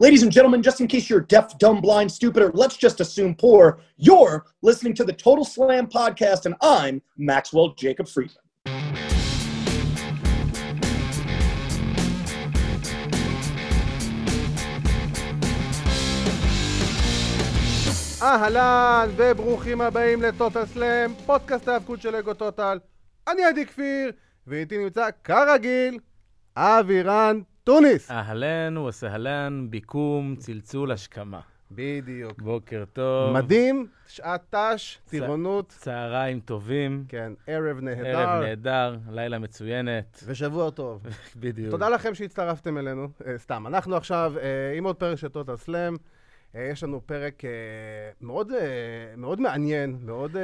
Ladies and gentlemen, just in case you're deaf, dumb, blind, stupid, or let's just assume poor, you're listening to the Total Slam podcast, and I'm Maxwell Jacob Friedman. אהלן, וברוכים הבאים לטוטל סלאם, פודקאסט ההאבקות של אגו טוטל. אני עדי כפיר, ואיתי נמצא כרגיל, אבירן טוניס. אהלן וסהלן, ביקום, צלצול, השכמה. בדיוק. בוקר טוב. מדהים, שעת ת"ש, טירונות. צהריים טובים. כן, ערב נהדר. ערב נהדר, לילה מצוינת. ושבוע טוב. בדיוק. תודה לכם שהצטרפתם אלינו. אה, סתם, אנחנו עכשיו אה, עם עוד פרק של טוטל סלאם. אה, יש לנו פרק אה, מאוד, אה, מאוד מעניין, מאוד...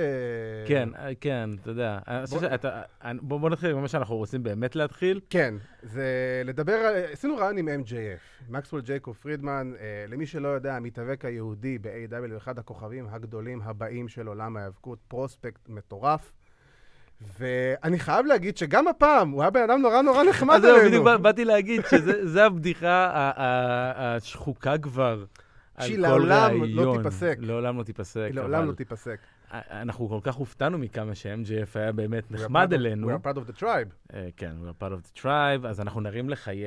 כן, כן, אתה יודע. בוא- שאתה- בוא בוא נתחיל עם מה שאנחנו רוצים באמת להתחיל. כן, זה לדבר, עשינו רעיון עם MJF, מקסוול ג'ייקוב פרידמן, למי שלא יודע, המתאבק היהודי ב-AW, אחד הכוכבים הגדולים הבאים של עולם ההיאבקות, פרוספקט מטורף. ואני חייב להגיד שגם הפעם, הוא היה בן אדם נורא נורא נחמד אז זהו. בדיוק בא- באתי להגיד שזה הבדיחה השחוקה כבר. שהיא לעולם לא. תיפסק. לעולם לא תיפסק. לעולם לא תיפסק. אנחנו כל כך הופתענו מכמה ש-MJF היה באמת נחמד אלינו. We are part of the tribe. אה, כן, we are part of the tribe, אז אנחנו נרים לחיי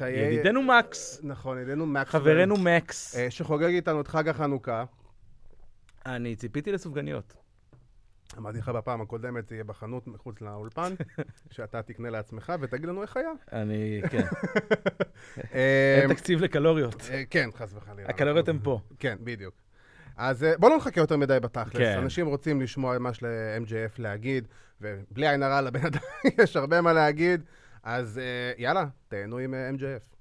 אה, ידידנו מקס, נכון, ידינו מקס. חברנו מקס. אה, שחוגג איתנו את חג החנוכה. אני ציפיתי לסופגניות. אמרתי לך בפעם הקודמת, תהיה בחנות מחוץ לאולפן, שאתה תקנה לעצמך ותגיד לנו איך היה. אני, כן, אין תקציב לקלוריות. אה, כן, חס וחלילה. הקלוריות הן פה. כן, בדיוק. אז אה, בואו לא נחכה יותר מדי בתכלס. כן. אנשים רוצים לשמוע מה יש ל-MJF להגיד, ובלי עין הרע לבן אדם יש הרבה מה להגיד, אז אה, יאללה, תהנו עם MJF.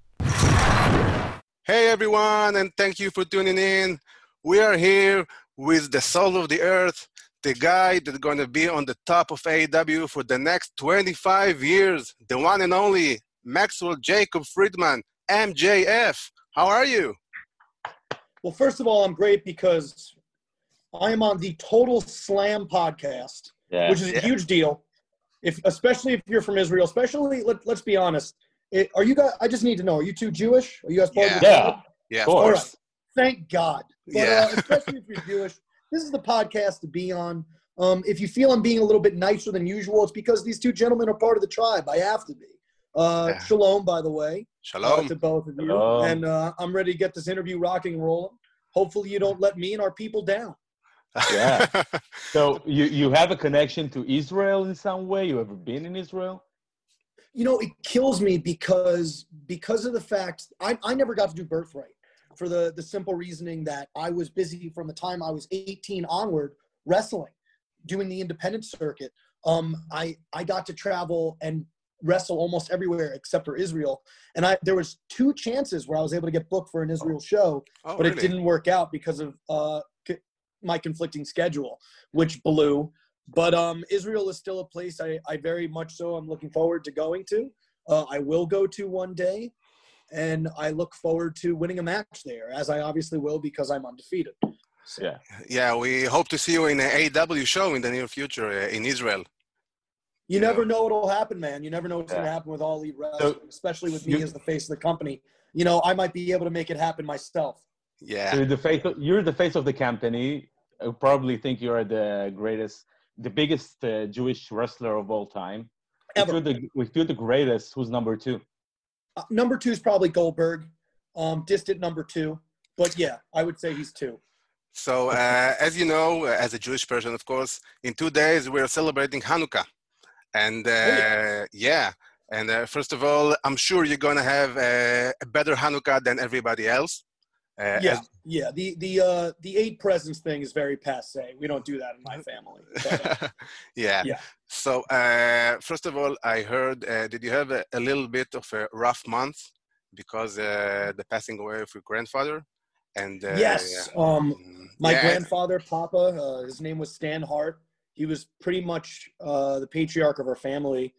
Hey everyone, and thank you for tuning in. We are here with the soul of the earth, the guy that's going to be on the top of AEW for the next 25 years, the one and only Maxwell Jacob Friedman, MJF. How are you? Well, first of all, I'm great because I am on the Total Slam podcast, which is a Yeah. huge deal. If, especially if you're from Israel, especially let, let's be honest. It, are you guys? I just need to know. Are you two Jewish? Are you guys part of the Yeah. Yeah, of course. right. Thank God. But, Yeah. uh, especially if you're Jewish, this is the podcast to be on. Um, if you feel I'm being a little bit nicer than usual, it's because these two gentlemen are part of the tribe. I have to be. Uh, Yeah. Shalom, by the way, uh, Shalom. to both of you. Shalom. And uh, I'm ready to get this interview rocking and rolling. Hopefully, you don't let me and our people down. Yeah. So you, you have a connection to Israel in some way? You ever been in Israel? You know, it kills me because because of the fact I, I never got to do birthright for the the simple reasoning that I was busy from the time I was 18 onward wrestling, doing the independent circuit. Um, I I got to travel and wrestle almost everywhere except for Israel, and I there was two chances where I was able to get booked for an Israel show, oh, but it didn't work out because of uh, my conflicting schedule, which blew. But um, Israel is still a place I, I very much so I'm looking forward to going to. Uh, I will go to one day, and I look forward to winning a match there, as I obviously will because I'm undefeated. So, Yeah. Yeah, we hope to see you in an AW show in the near future uh, in Israel. You Yeah. never know what'll happen, man. You never know what's going to happen with all elite wrestling, especially with me you- as the face of the company. You know, I might be able to make it happen myself. So Yeah. you're the face of, you're the face of the company. I probably think you are the greatest, the biggest uh, Jewish wrestler of all time. If Ever. you're, the, if you're the greatest, who's number two? Uh, number two is probably Goldberg, um, distant number two. But yeah, I would say he's two. So, uh, as you know, as a Jewish person, of course, in two days we're celebrating Hanukkah. And uh, yeah. yeah, and uh, first of all, I'm sure you're going to have uh, a better Hanukkah than everybody else. Uh, Yeah, as- yeah. The the uh, the eight presents thing is very passe. We don't do that in my family. But, uh, yeah. Yeah. So, uh, first of all, I heard, uh, did you have a, a little bit of a rough month because uh, the passing away of your grandfather? And uh, yes, um, mm, my yeah, grandfather, Papa, uh, his name was Stan Hart. He was pretty much uh, the patriarch of our family.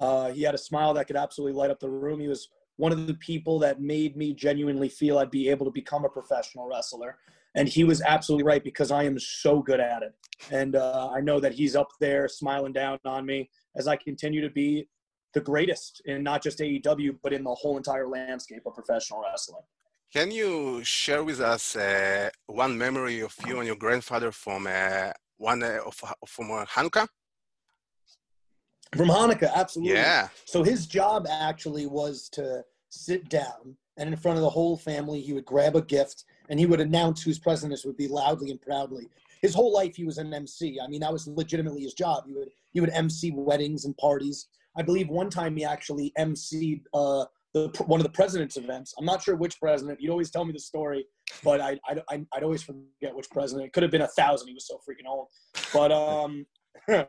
Uh, he had a smile that could absolutely light up the room. He was one of the people that made me genuinely feel I'd be able to become a professional wrestler. And he was absolutely right because I am so good at it. And uh, I know that he's up there smiling down on me as I continue to be the greatest in not just AEW, but in the whole entire landscape of professional wrestling. Can you share with us uh, one memory of you and your grandfather from uh, one uh, of, from uh, Hanukkah? From Hanukkah, absolutely. Yeah. So his job actually was to sit down and in front of the whole family, he would grab a gift and he would announce whose president would be loudly and proudly. His whole life, he was an MC. I mean, that was legitimately his job. He would he would MC weddings and parties. I believe one time he actually MC'd uh, the one of the president's events. I'm not sure which president. He'd always tell me the story, but I, I, I would always forget which president. It could have been a thousand. He was so freaking old. But um,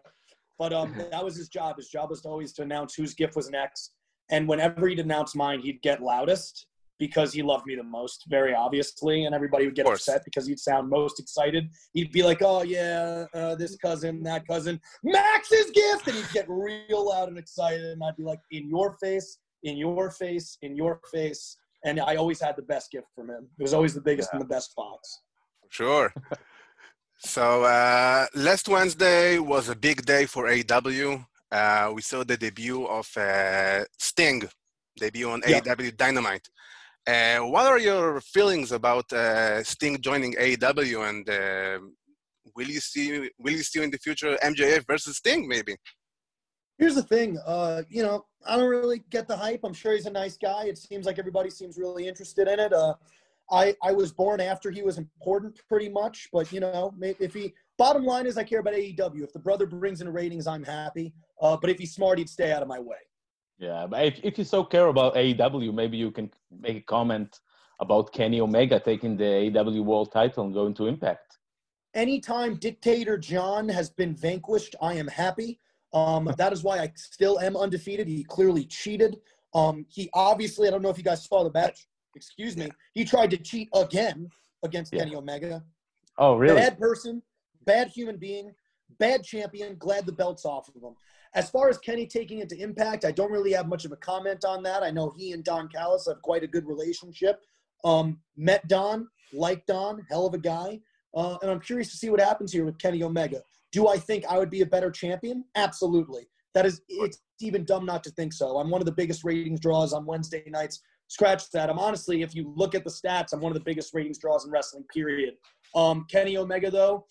but um, that was his job. His job was to always to announce whose gift was next. And whenever he'd announce mine, he'd get loudest because he loved me the most, very obviously, and everybody would get upset because he'd sound most excited. He'd be like, "Oh yeah, uh, this cousin, that cousin, Max's gift," and he'd get real loud and excited, and I'd be like, "In your face, in your face, in your face," and I always had the best gift from him. It was always the biggest yeah. and the best box. Sure. so uh, last Wednesday was a big day for AW. Uh, we saw the debut of uh, Sting, debut on yeah. AW Dynamite. Uh, what are your feelings about uh, Sting joining AEW, and uh, will you see will you see in the future MJF versus Sting maybe? Here's the thing, uh, you know, I don't really get the hype. I'm sure he's a nice guy. It seems like everybody seems really interested in it. I I was born after he was important, pretty much. But you know, if he bottom line is, I care about AEW. If the brother brings in ratings, I'm happy. Uh, but if he's smart, he'd stay out of my way. Yeah, but if, if you so care about AEW, maybe you can make a comment about Kenny Omega taking the AEW World Title and going to Impact. Anytime Dictator John has been vanquished, I am happy. Um, that is why I still am undefeated. He clearly cheated. Um, he obviously, I don't know if you guys saw the match. Excuse me. He tried to cheat again against yeah. Kenny Omega. Oh, really? Bad person, bad human being, bad champion. Glad the belt's off of him. As far as Kenny taking it to Impact, I don't really have much of a comment on that. I know he and Don Callis have quite a good relationship. Um, met Don, like Don, hell of a guy. Uh, and I'm curious to see what happens here with Kenny Omega. Do I think I would be a better champion? Absolutely. That is, it's even dumb not to think so. I'm one of the biggest ratings draws on Wednesday nights. Scratch that. I'm honestly, if you look at the stats, I'm one of the biggest ratings draws in wrestling, period. Um, Kenny Omega, though,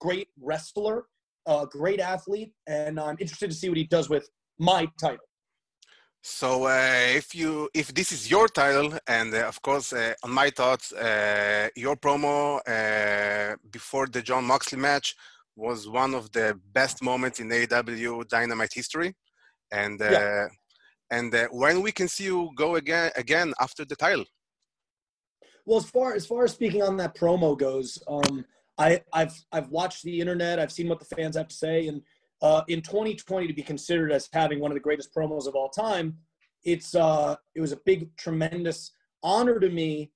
great wrestler a great athlete, and I'm interested to see what he does with my title. So uh, if you if this is your title, and uh, of course uh, on my thoughts, uh, your promo uh, before the John Moxley match was one of the best moments in AEW Dynamite history, and uh, yeah. And when we can see you go again again after the title. Well, as far as far as speaking on that promo goes, um, I, have I've watched the internet. I've seen what the fans have to say, and uh, in 2020 to be considered as having one of the greatest promos of all time, it's uh, it was a big, tremendous honor to me.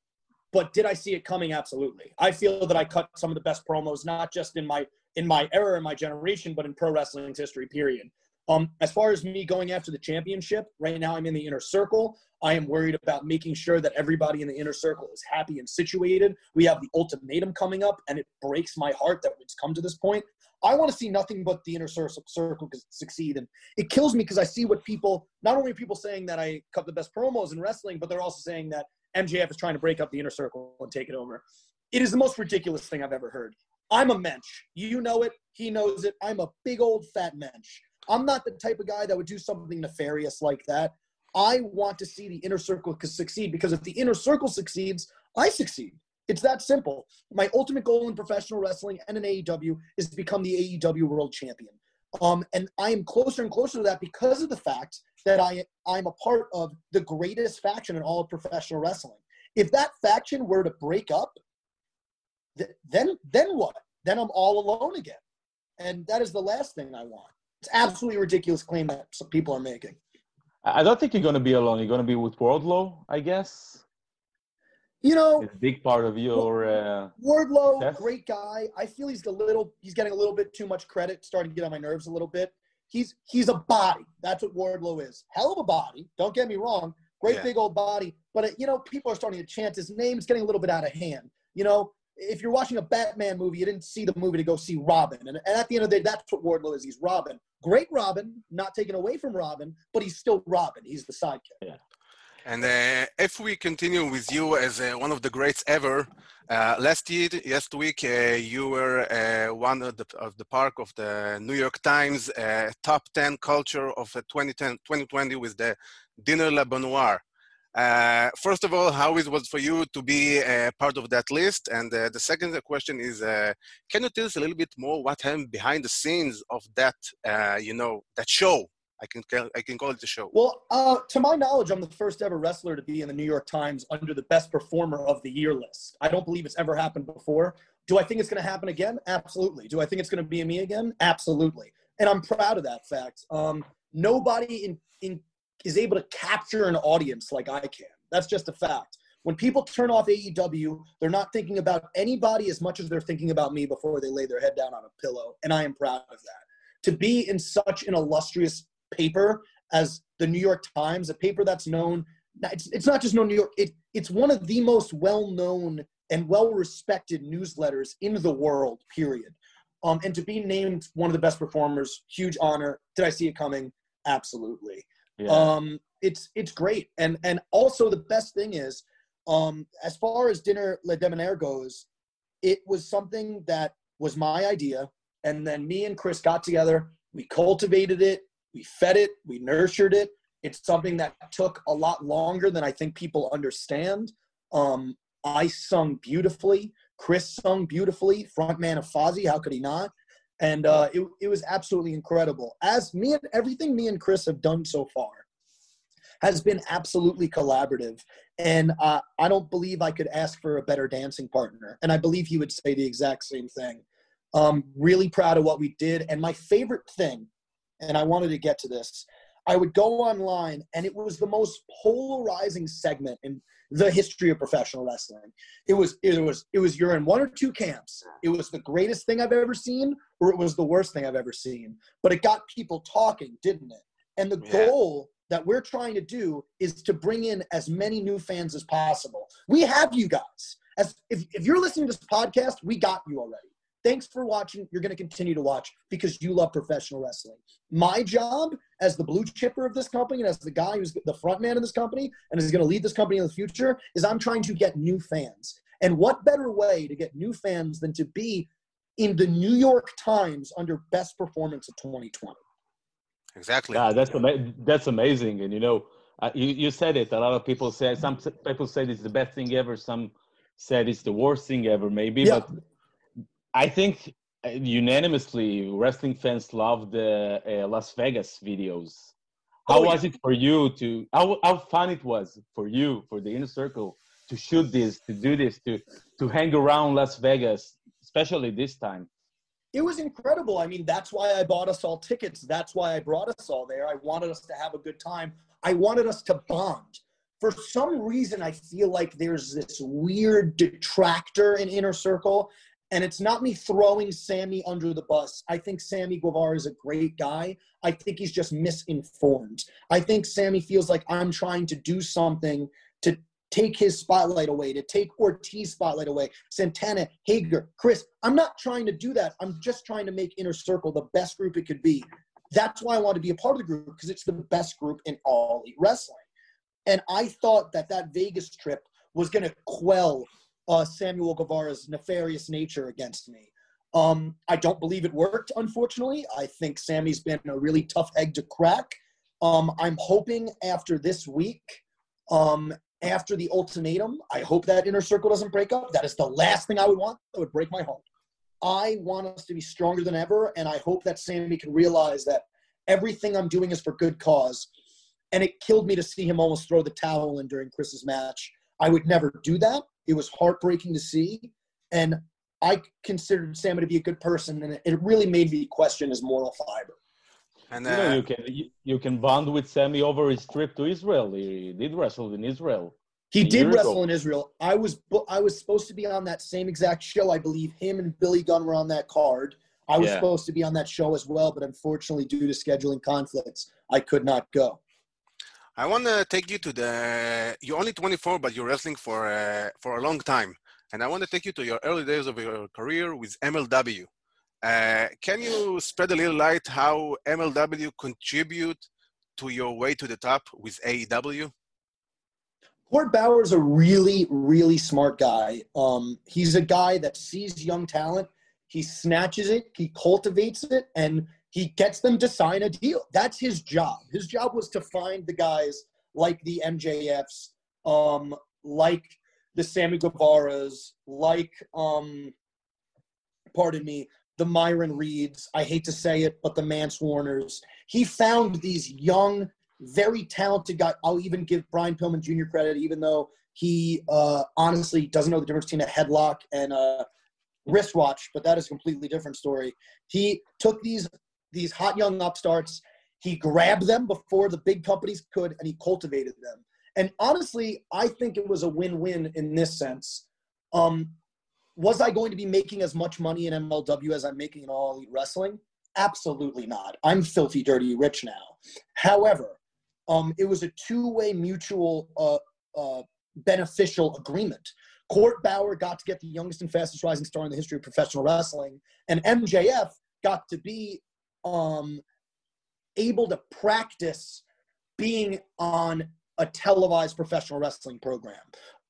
But did I see it coming? Absolutely. I feel that I cut some of the best promos, not just in my in my era, in my generation, but in pro wrestling's history. Period. Um, as far as me going after the championship, right now I'm in the inner circle. I am worried about making sure that everybody in the inner circle is happy and situated. We have the ultimatum coming up, and it breaks my heart that it's come to this point. I want to see nothing but the inner circle succeed, and it kills me because I see what people. Not only people saying that I cut the best promos in wrestling, but they're also saying that MJF is trying to break up the inner circle and take it over. It is the most ridiculous thing I've ever heard. I'm a mensch. You know it. He knows it. I'm a big old fat mensch. I'm not the type of guy that would do something nefarious like that. I want to see the inner circle succeed because if the inner circle succeeds, I succeed. It's that simple. My ultimate goal in professional wrestling and in AEW is to become the AEW world champion. Um, and I am closer and closer to that because of the fact that I, I'm a part of the greatest faction in all of professional wrestling. If that faction were to break up, th- then then what? Then I'm all alone again. And that is the last thing I want. It's absolutely ridiculous claim that some people are making. I don't think you're going to be alone. You're going to be with Wardlow, I guess. You know, it's a big part of your. Uh, Wardlow, success. great guy. I feel he's a little. He's getting a little bit too much credit. Starting to get on my nerves a little bit. He's he's a body. That's what Wardlow is. Hell of a body. Don't get me wrong. Great yeah. big old body. But uh, you know, people are starting to chant his name. It's getting a little bit out of hand. You know, if you're watching a Batman movie, you didn't see the movie to go see Robin. And, and at the end of the day, that's what Wardlow is. He's Robin. Great Robin, not taken away from Robin, but he's still Robin. He's the sidekick. Yeah. And uh, if we continue with you as uh, one of the greats ever, uh, last year, last week, uh, you were uh, one of the, of the park of the New York Times uh, top 10 culture of 2010, 2020 with the Dinner Le Bonnoir. Uh, first of all, how it was for you to be uh, part of that list? And uh, the second question is, uh, can you tell us a little bit more what happened behind the scenes of that, uh, you know, that show? I can I can call it the show. Well, uh, to my knowledge, I'm the first ever wrestler to be in the New York Times under the best performer of the year list. I don't believe it's ever happened before. Do I think it's going to happen again? Absolutely. Do I think it's going to be me again? Absolutely. And I'm proud of that fact. Um, nobody in, in is able to capture an audience like I can. That's just a fact. When people turn off AEW, they're not thinking about anybody as much as they're thinking about me before they lay their head down on a pillow. And I am proud of that. To be in such an illustrious paper as the New York Times, a paper that's known, it's, it's not just known New York, it, it's one of the most well known and well respected newsletters in the world, period. Um, and to be named one of the best performers, huge honor. Did I see it coming? Absolutely. Yeah. Um, it's it's great, and and also the best thing is, um, as far as dinner Le Debonair goes, it was something that was my idea, and then me and Chris got together. We cultivated it, we fed it, we nurtured it. It's something that took a lot longer than I think people understand. Um, I sung beautifully. Chris sung beautifully. Frontman of Fozzy, how could he not? And uh, it, it was absolutely incredible. As me and everything me and Chris have done so far has been absolutely collaborative. And uh, I don't believe I could ask for a better dancing partner. And I believe he would say the exact same thing. Um, really proud of what we did. And my favorite thing, and I wanted to get to this, I would go online, and it was the most polarizing segment in the history of professional wrestling. It was it was it was you're in one or two camps. It was the greatest thing I've ever seen, or it was the worst thing I've ever seen. But it got people talking, didn't it? And the Yeah. goal that we're trying to do is to bring in as many new fans as possible. We have you guys. As if, if you're listening to this podcast, we got you already. Thanks for watching. You're going to continue to watch because you love professional wrestling. My job as the blue chipper of this company and as the guy who's the front man of this company and is going to lead this company in the future is I'm trying to get new fans. And what better way to get new fans than to be in the New York Times under best performance of 2020? Exactly. Yeah, that's ama- that's amazing. And you know, uh, you you said it. A lot of people say some people said it's the best thing ever. Some said it's the worst thing ever. Maybe, Yeah. but I think uh, unanimously, wrestling fans love the uh, Las Vegas videos. How Oh, yeah. was it for you to? How how fun it was for you for the inner circle to shoot this, to do this, to to hang around Las Vegas, especially this time. it was incredible. I mean, that's why I bought us all tickets. That's why I brought us all there. I wanted us to have a good time. I wanted us to bond. For some reason, I feel like there's this weird detractor in Inner Circle, and it's not me throwing Sammy under the bus. I think Sammy Guevara is a great guy. I think he's just misinformed. I think Sammy feels like I'm trying to do something to take his spotlight away, to take Ortiz spotlight away, Santana, Hager, Chris. I'm not trying to do that. I'm just trying to make Inner Circle the best group it could be. That's why I want to be a part of the group because it's the best group in all wrestling. And I thought that that Vegas trip was going to quell uh, Samuel Guevara's nefarious nature against me. Um, I don't believe it worked, unfortunately. I think Sammy's been a really tough egg to crack. Um, I'm hoping after this week, um, after the ultimatum, I hope that inner circle doesn't break up. That is the last thing I would want. That would break my heart. I want us to be stronger than ever, and I hope that Sammy can realize that everything I'm doing is for good cause. And it killed me to see him almost throw the towel in during Chris's match. I would never do that. It was heartbreaking to see. And I considered Sammy to be a good person, and it really made me question his moral fiber. And You know, you can you, you can bond with Sammy over his trip to Israel. He did wrestle in Israel. He did year ago. wrestle in Israel. I was I was supposed to be on that same exact show. I believe him and Billy Gunn were on that card. I was Yeah. supposed to be on that show as well, but unfortunately, due to scheduling conflicts, I could not go. I want to take you to the. You're only 24, but you're wrestling for uh, for a long time, and I want to take you to your early days of your career with MLW. Uh, can you spread a little light how MLW contribute to your way to the top with AEW? Court Bauer is a really, really smart guy. Um, he's a guy that sees young talent, he snatches it, he cultivates it, and he gets them to sign a deal. That's his job. His job was to find the guys like the MJFs, um, like the Sammy Guevara's, like, um, pardon me, the Myron Reeds. I hate to say it, but the Mance Warners. He found these young, very talented guys. I'll even give Brian Pillman Jr. credit, even though he uh, honestly doesn't know the difference between a headlock and a wristwatch, but that is a completely different story. He took these these hot young upstarts, he grabbed them before the big companies could, and he cultivated them. And honestly, I think it was a win-win in this sense. Um, was I going to be making as much money in MLW as I'm making in All Elite Wrestling? Absolutely not. I'm filthy, dirty rich now. However, um, it was a two-way mutual uh, uh, beneficial agreement. Court Bauer got to get the youngest and fastest rising star in the history of professional wrestling, and MJF got to be um, able to practice being on a televised professional wrestling program.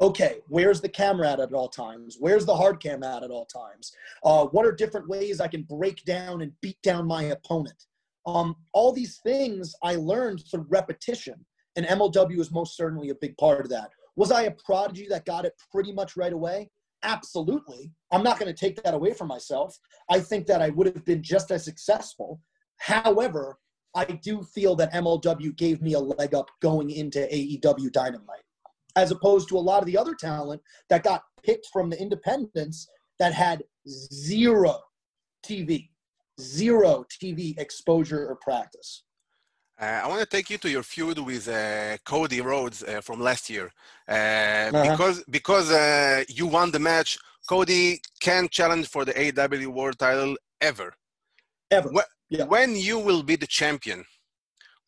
Okay, where's the camera at at all times? Where's the hard cam at at all times? Uh, what are different ways I can break down and beat down my opponent? Um, all these things I learned through repetition, and MLW is most certainly a big part of that. Was I a prodigy that got it pretty much right away? Absolutely. I'm not going to take that away from myself. I think that I would have been just as successful. However, I do feel that MLW gave me a leg up going into AEW Dynamite, as opposed to a lot of the other talent that got picked from the independents that had zero TV, zero TV exposure or practice. Uh, I want to take you to your feud with uh, Cody Rhodes uh, from last year, uh, Uh-huh. because because uh, you won the match. Cody can't challenge for the AEW World Title ever. Ever. Wh- Yeah. When you will be the champion,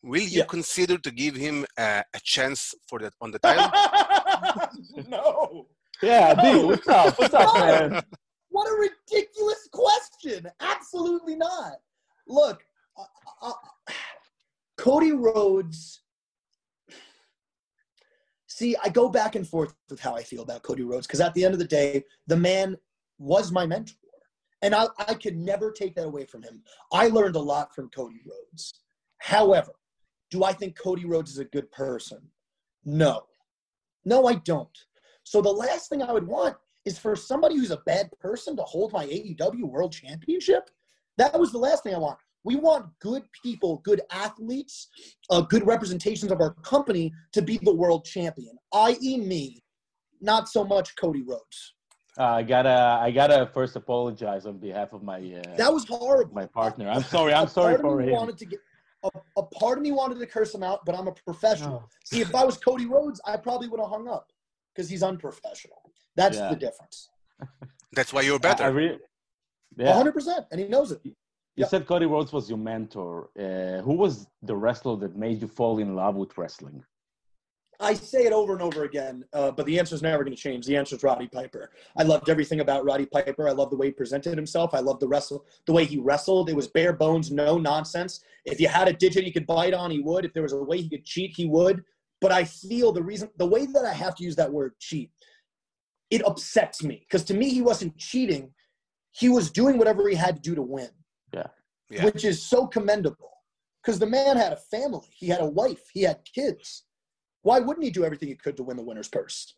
will you Yeah. consider to give him uh, a chance for that on the title? no. Yeah, D, what's up? What's up, man? What a ridiculous question. Absolutely not. Look, uh, uh, Cody Rhodes. See, I go back and forth with how I feel about Cody Rhodes because at the end of the day, the man was my mentor. And I, I could never take that away from him. I learned a lot from Cody Rhodes. However, do I think Cody Rhodes is a good person? No. No, I don't. So the last thing I would want is for somebody who's a bad person to hold my AEW World Championship. That was the last thing I want. We want good people, good athletes, uh, good representations of our company to be the world champion, i.e., me, not so much Cody Rhodes. Uh, I gotta, I gotta first apologize on behalf of my uh, That was horrible. my partner. I'm sorry. I'm sorry for me him. Wanted to get, a, a part of me wanted to curse him out, but I'm a professional. Oh. See, if I was Cody Rhodes, I probably would have hung up because he's unprofessional. That's Yeah. the difference. That's why you're I, I better. really, yeah. 100%. And he knows it. You Yeah. said Cody Rhodes was your mentor. Uh, who was the wrestler that made you fall in love with wrestling? I say it over and over again, uh, but the answer is never going to change. The answer is Roddy Piper. I loved everything about Roddy Piper. I loved the way he presented himself. I loved the wrestle, the way he wrestled. It was bare bones, no nonsense. If you had a digit he could bite on, he would. If there was a way he could cheat, he would. But I feel the reason, the way that I have to use that word cheat, it upsets me because to me he wasn't cheating. He was doing whatever he had to do to win, Yeah. which is so commendable. Because the man had a family, he had a wife, he had kids why wouldn't he do everything he could to win the winner's purse?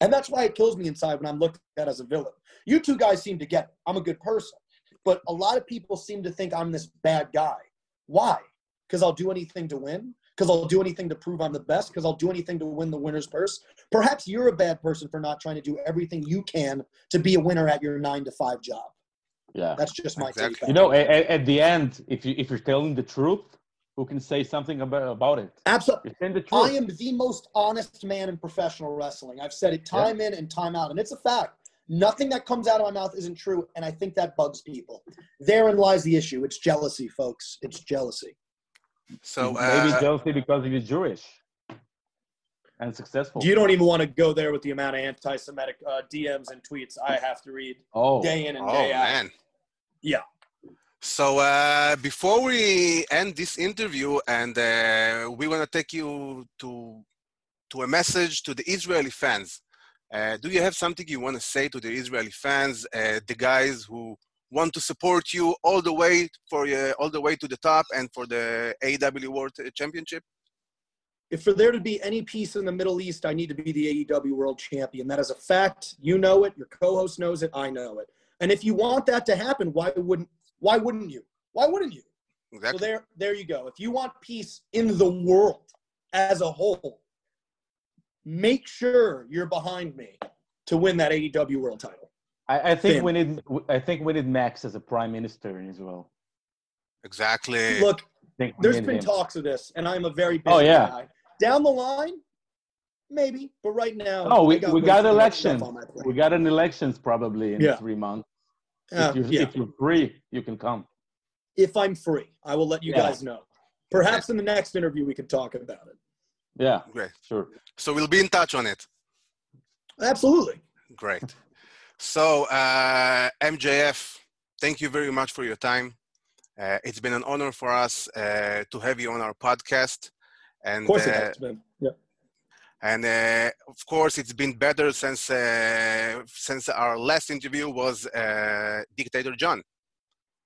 And that's why it kills me inside when I'm looked at as a villain. You two guys seem to get it. I'm a good person. But a lot of people seem to think I'm this bad guy. Why? Because I'll do anything to win? Because I'll do anything to prove I'm the best? Because I'll do anything to win the winner's purse? Perhaps you're a bad person for not trying to do everything you can to be a winner at your nine to five job. Yeah. That's just my Exactly. take. You know, at, at the end, if you if you're telling the truth, who can say something about about it? Absolutely. The truth. I am the most honest man in professional wrestling. I've said it time in and time out, and it's a fact. Nothing that comes out of my mouth isn't true, and I think that bugs people. Therein lies the issue. It's jealousy, folks. It's jealousy. So maybe uh, jealousy because you're Jewish and successful. You don't even want to go there with the amount of anti-Semitic uh, DMs and tweets I have to read oh, day in and oh day out. man. Yeah. So uh, before we end this interview, and uh, we want to take you to to a message to the Israeli fans. Uh, do you have something you want to say to the Israeli fans, uh, the guys who want to support you all the way for uh, all the way to the top and for the AEW World Championship? If for there to be any peace in the Middle East, I need to be the AEW World Champion. That is a fact. You know it. Your co-host knows it. I know it. And if you want that to happen, why wouldn't why wouldn't you? Why wouldn't you? Exactly. So there, there you go. If you want peace in the world as a whole, make sure you're behind me to win that AEW World Title. I, I think Finn. we need. I think we need Max as a prime minister in Israel. exactly. Look, I think we there's need been him. talks of this, and I'm a very oh, busy Oh, yeah. guy. Down the line, maybe, but right now, Oh, we, got we got elections. stuff on my plate. We got an elections probably in Yeah. three months. Uh, if, you, yeah. if you're free, you can come. if I'm free, I will let you Yeah. guys know. Perhaps in the next interview we can talk about it. Yeah, Great. sure. So we'll be in touch on it. Absolutely. Great. So, uh, MJF, thank you very much for your time. Uh, it's been an honor for us uh, to have you on our podcast. And, Of course, it uh, has been. Yeah. and uh, of course, it's been better since uh, since our last interview was uh, Dictator John.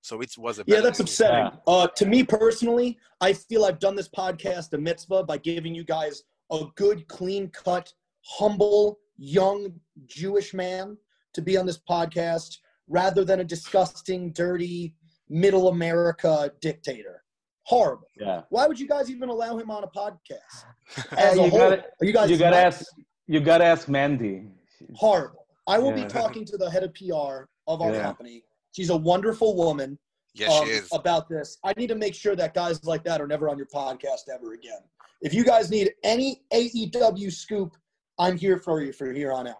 So it was a Yeah, that's interview. upsetting. Uh, to me personally, I feel I've done this podcast a mitzvah by giving you guys a good, clean cut, humble, young Jewish man to be on this podcast rather than a disgusting, dirty, middle America dictator. Horrible. Yeah. Why would you guys even allow him on a podcast? As a you whole, gotta, you guys you gotta ask. You gotta ask Mandy. horrible. I will Yeah. be talking to the head of PR of our Yeah. company. She's a wonderful woman. Yes, um, she is. about this. I need to make sure that guys like that are never on your podcast ever again. If you guys need any AEW scoop, I'm here for you from here on out.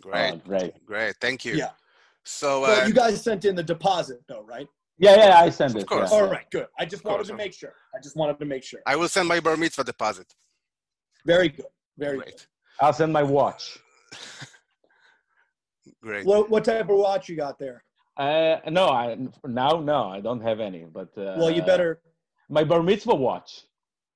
Great, Oh, great. great. Thank you. Yeah. So, Well, uh, you guys sent in the deposit though, right? Yeah, yeah. I send Of it. course. yeah. All right, good. I just Of wanted course, to make sure. I just wanted to make sure. I will send my bar mitzvah deposit. Very good. Very Great. I'll send my watch. Great. What, what type of watch you got there? Uh, no, I now no, I don't have any. But uh, Well, you better. my bar mitzvah watch.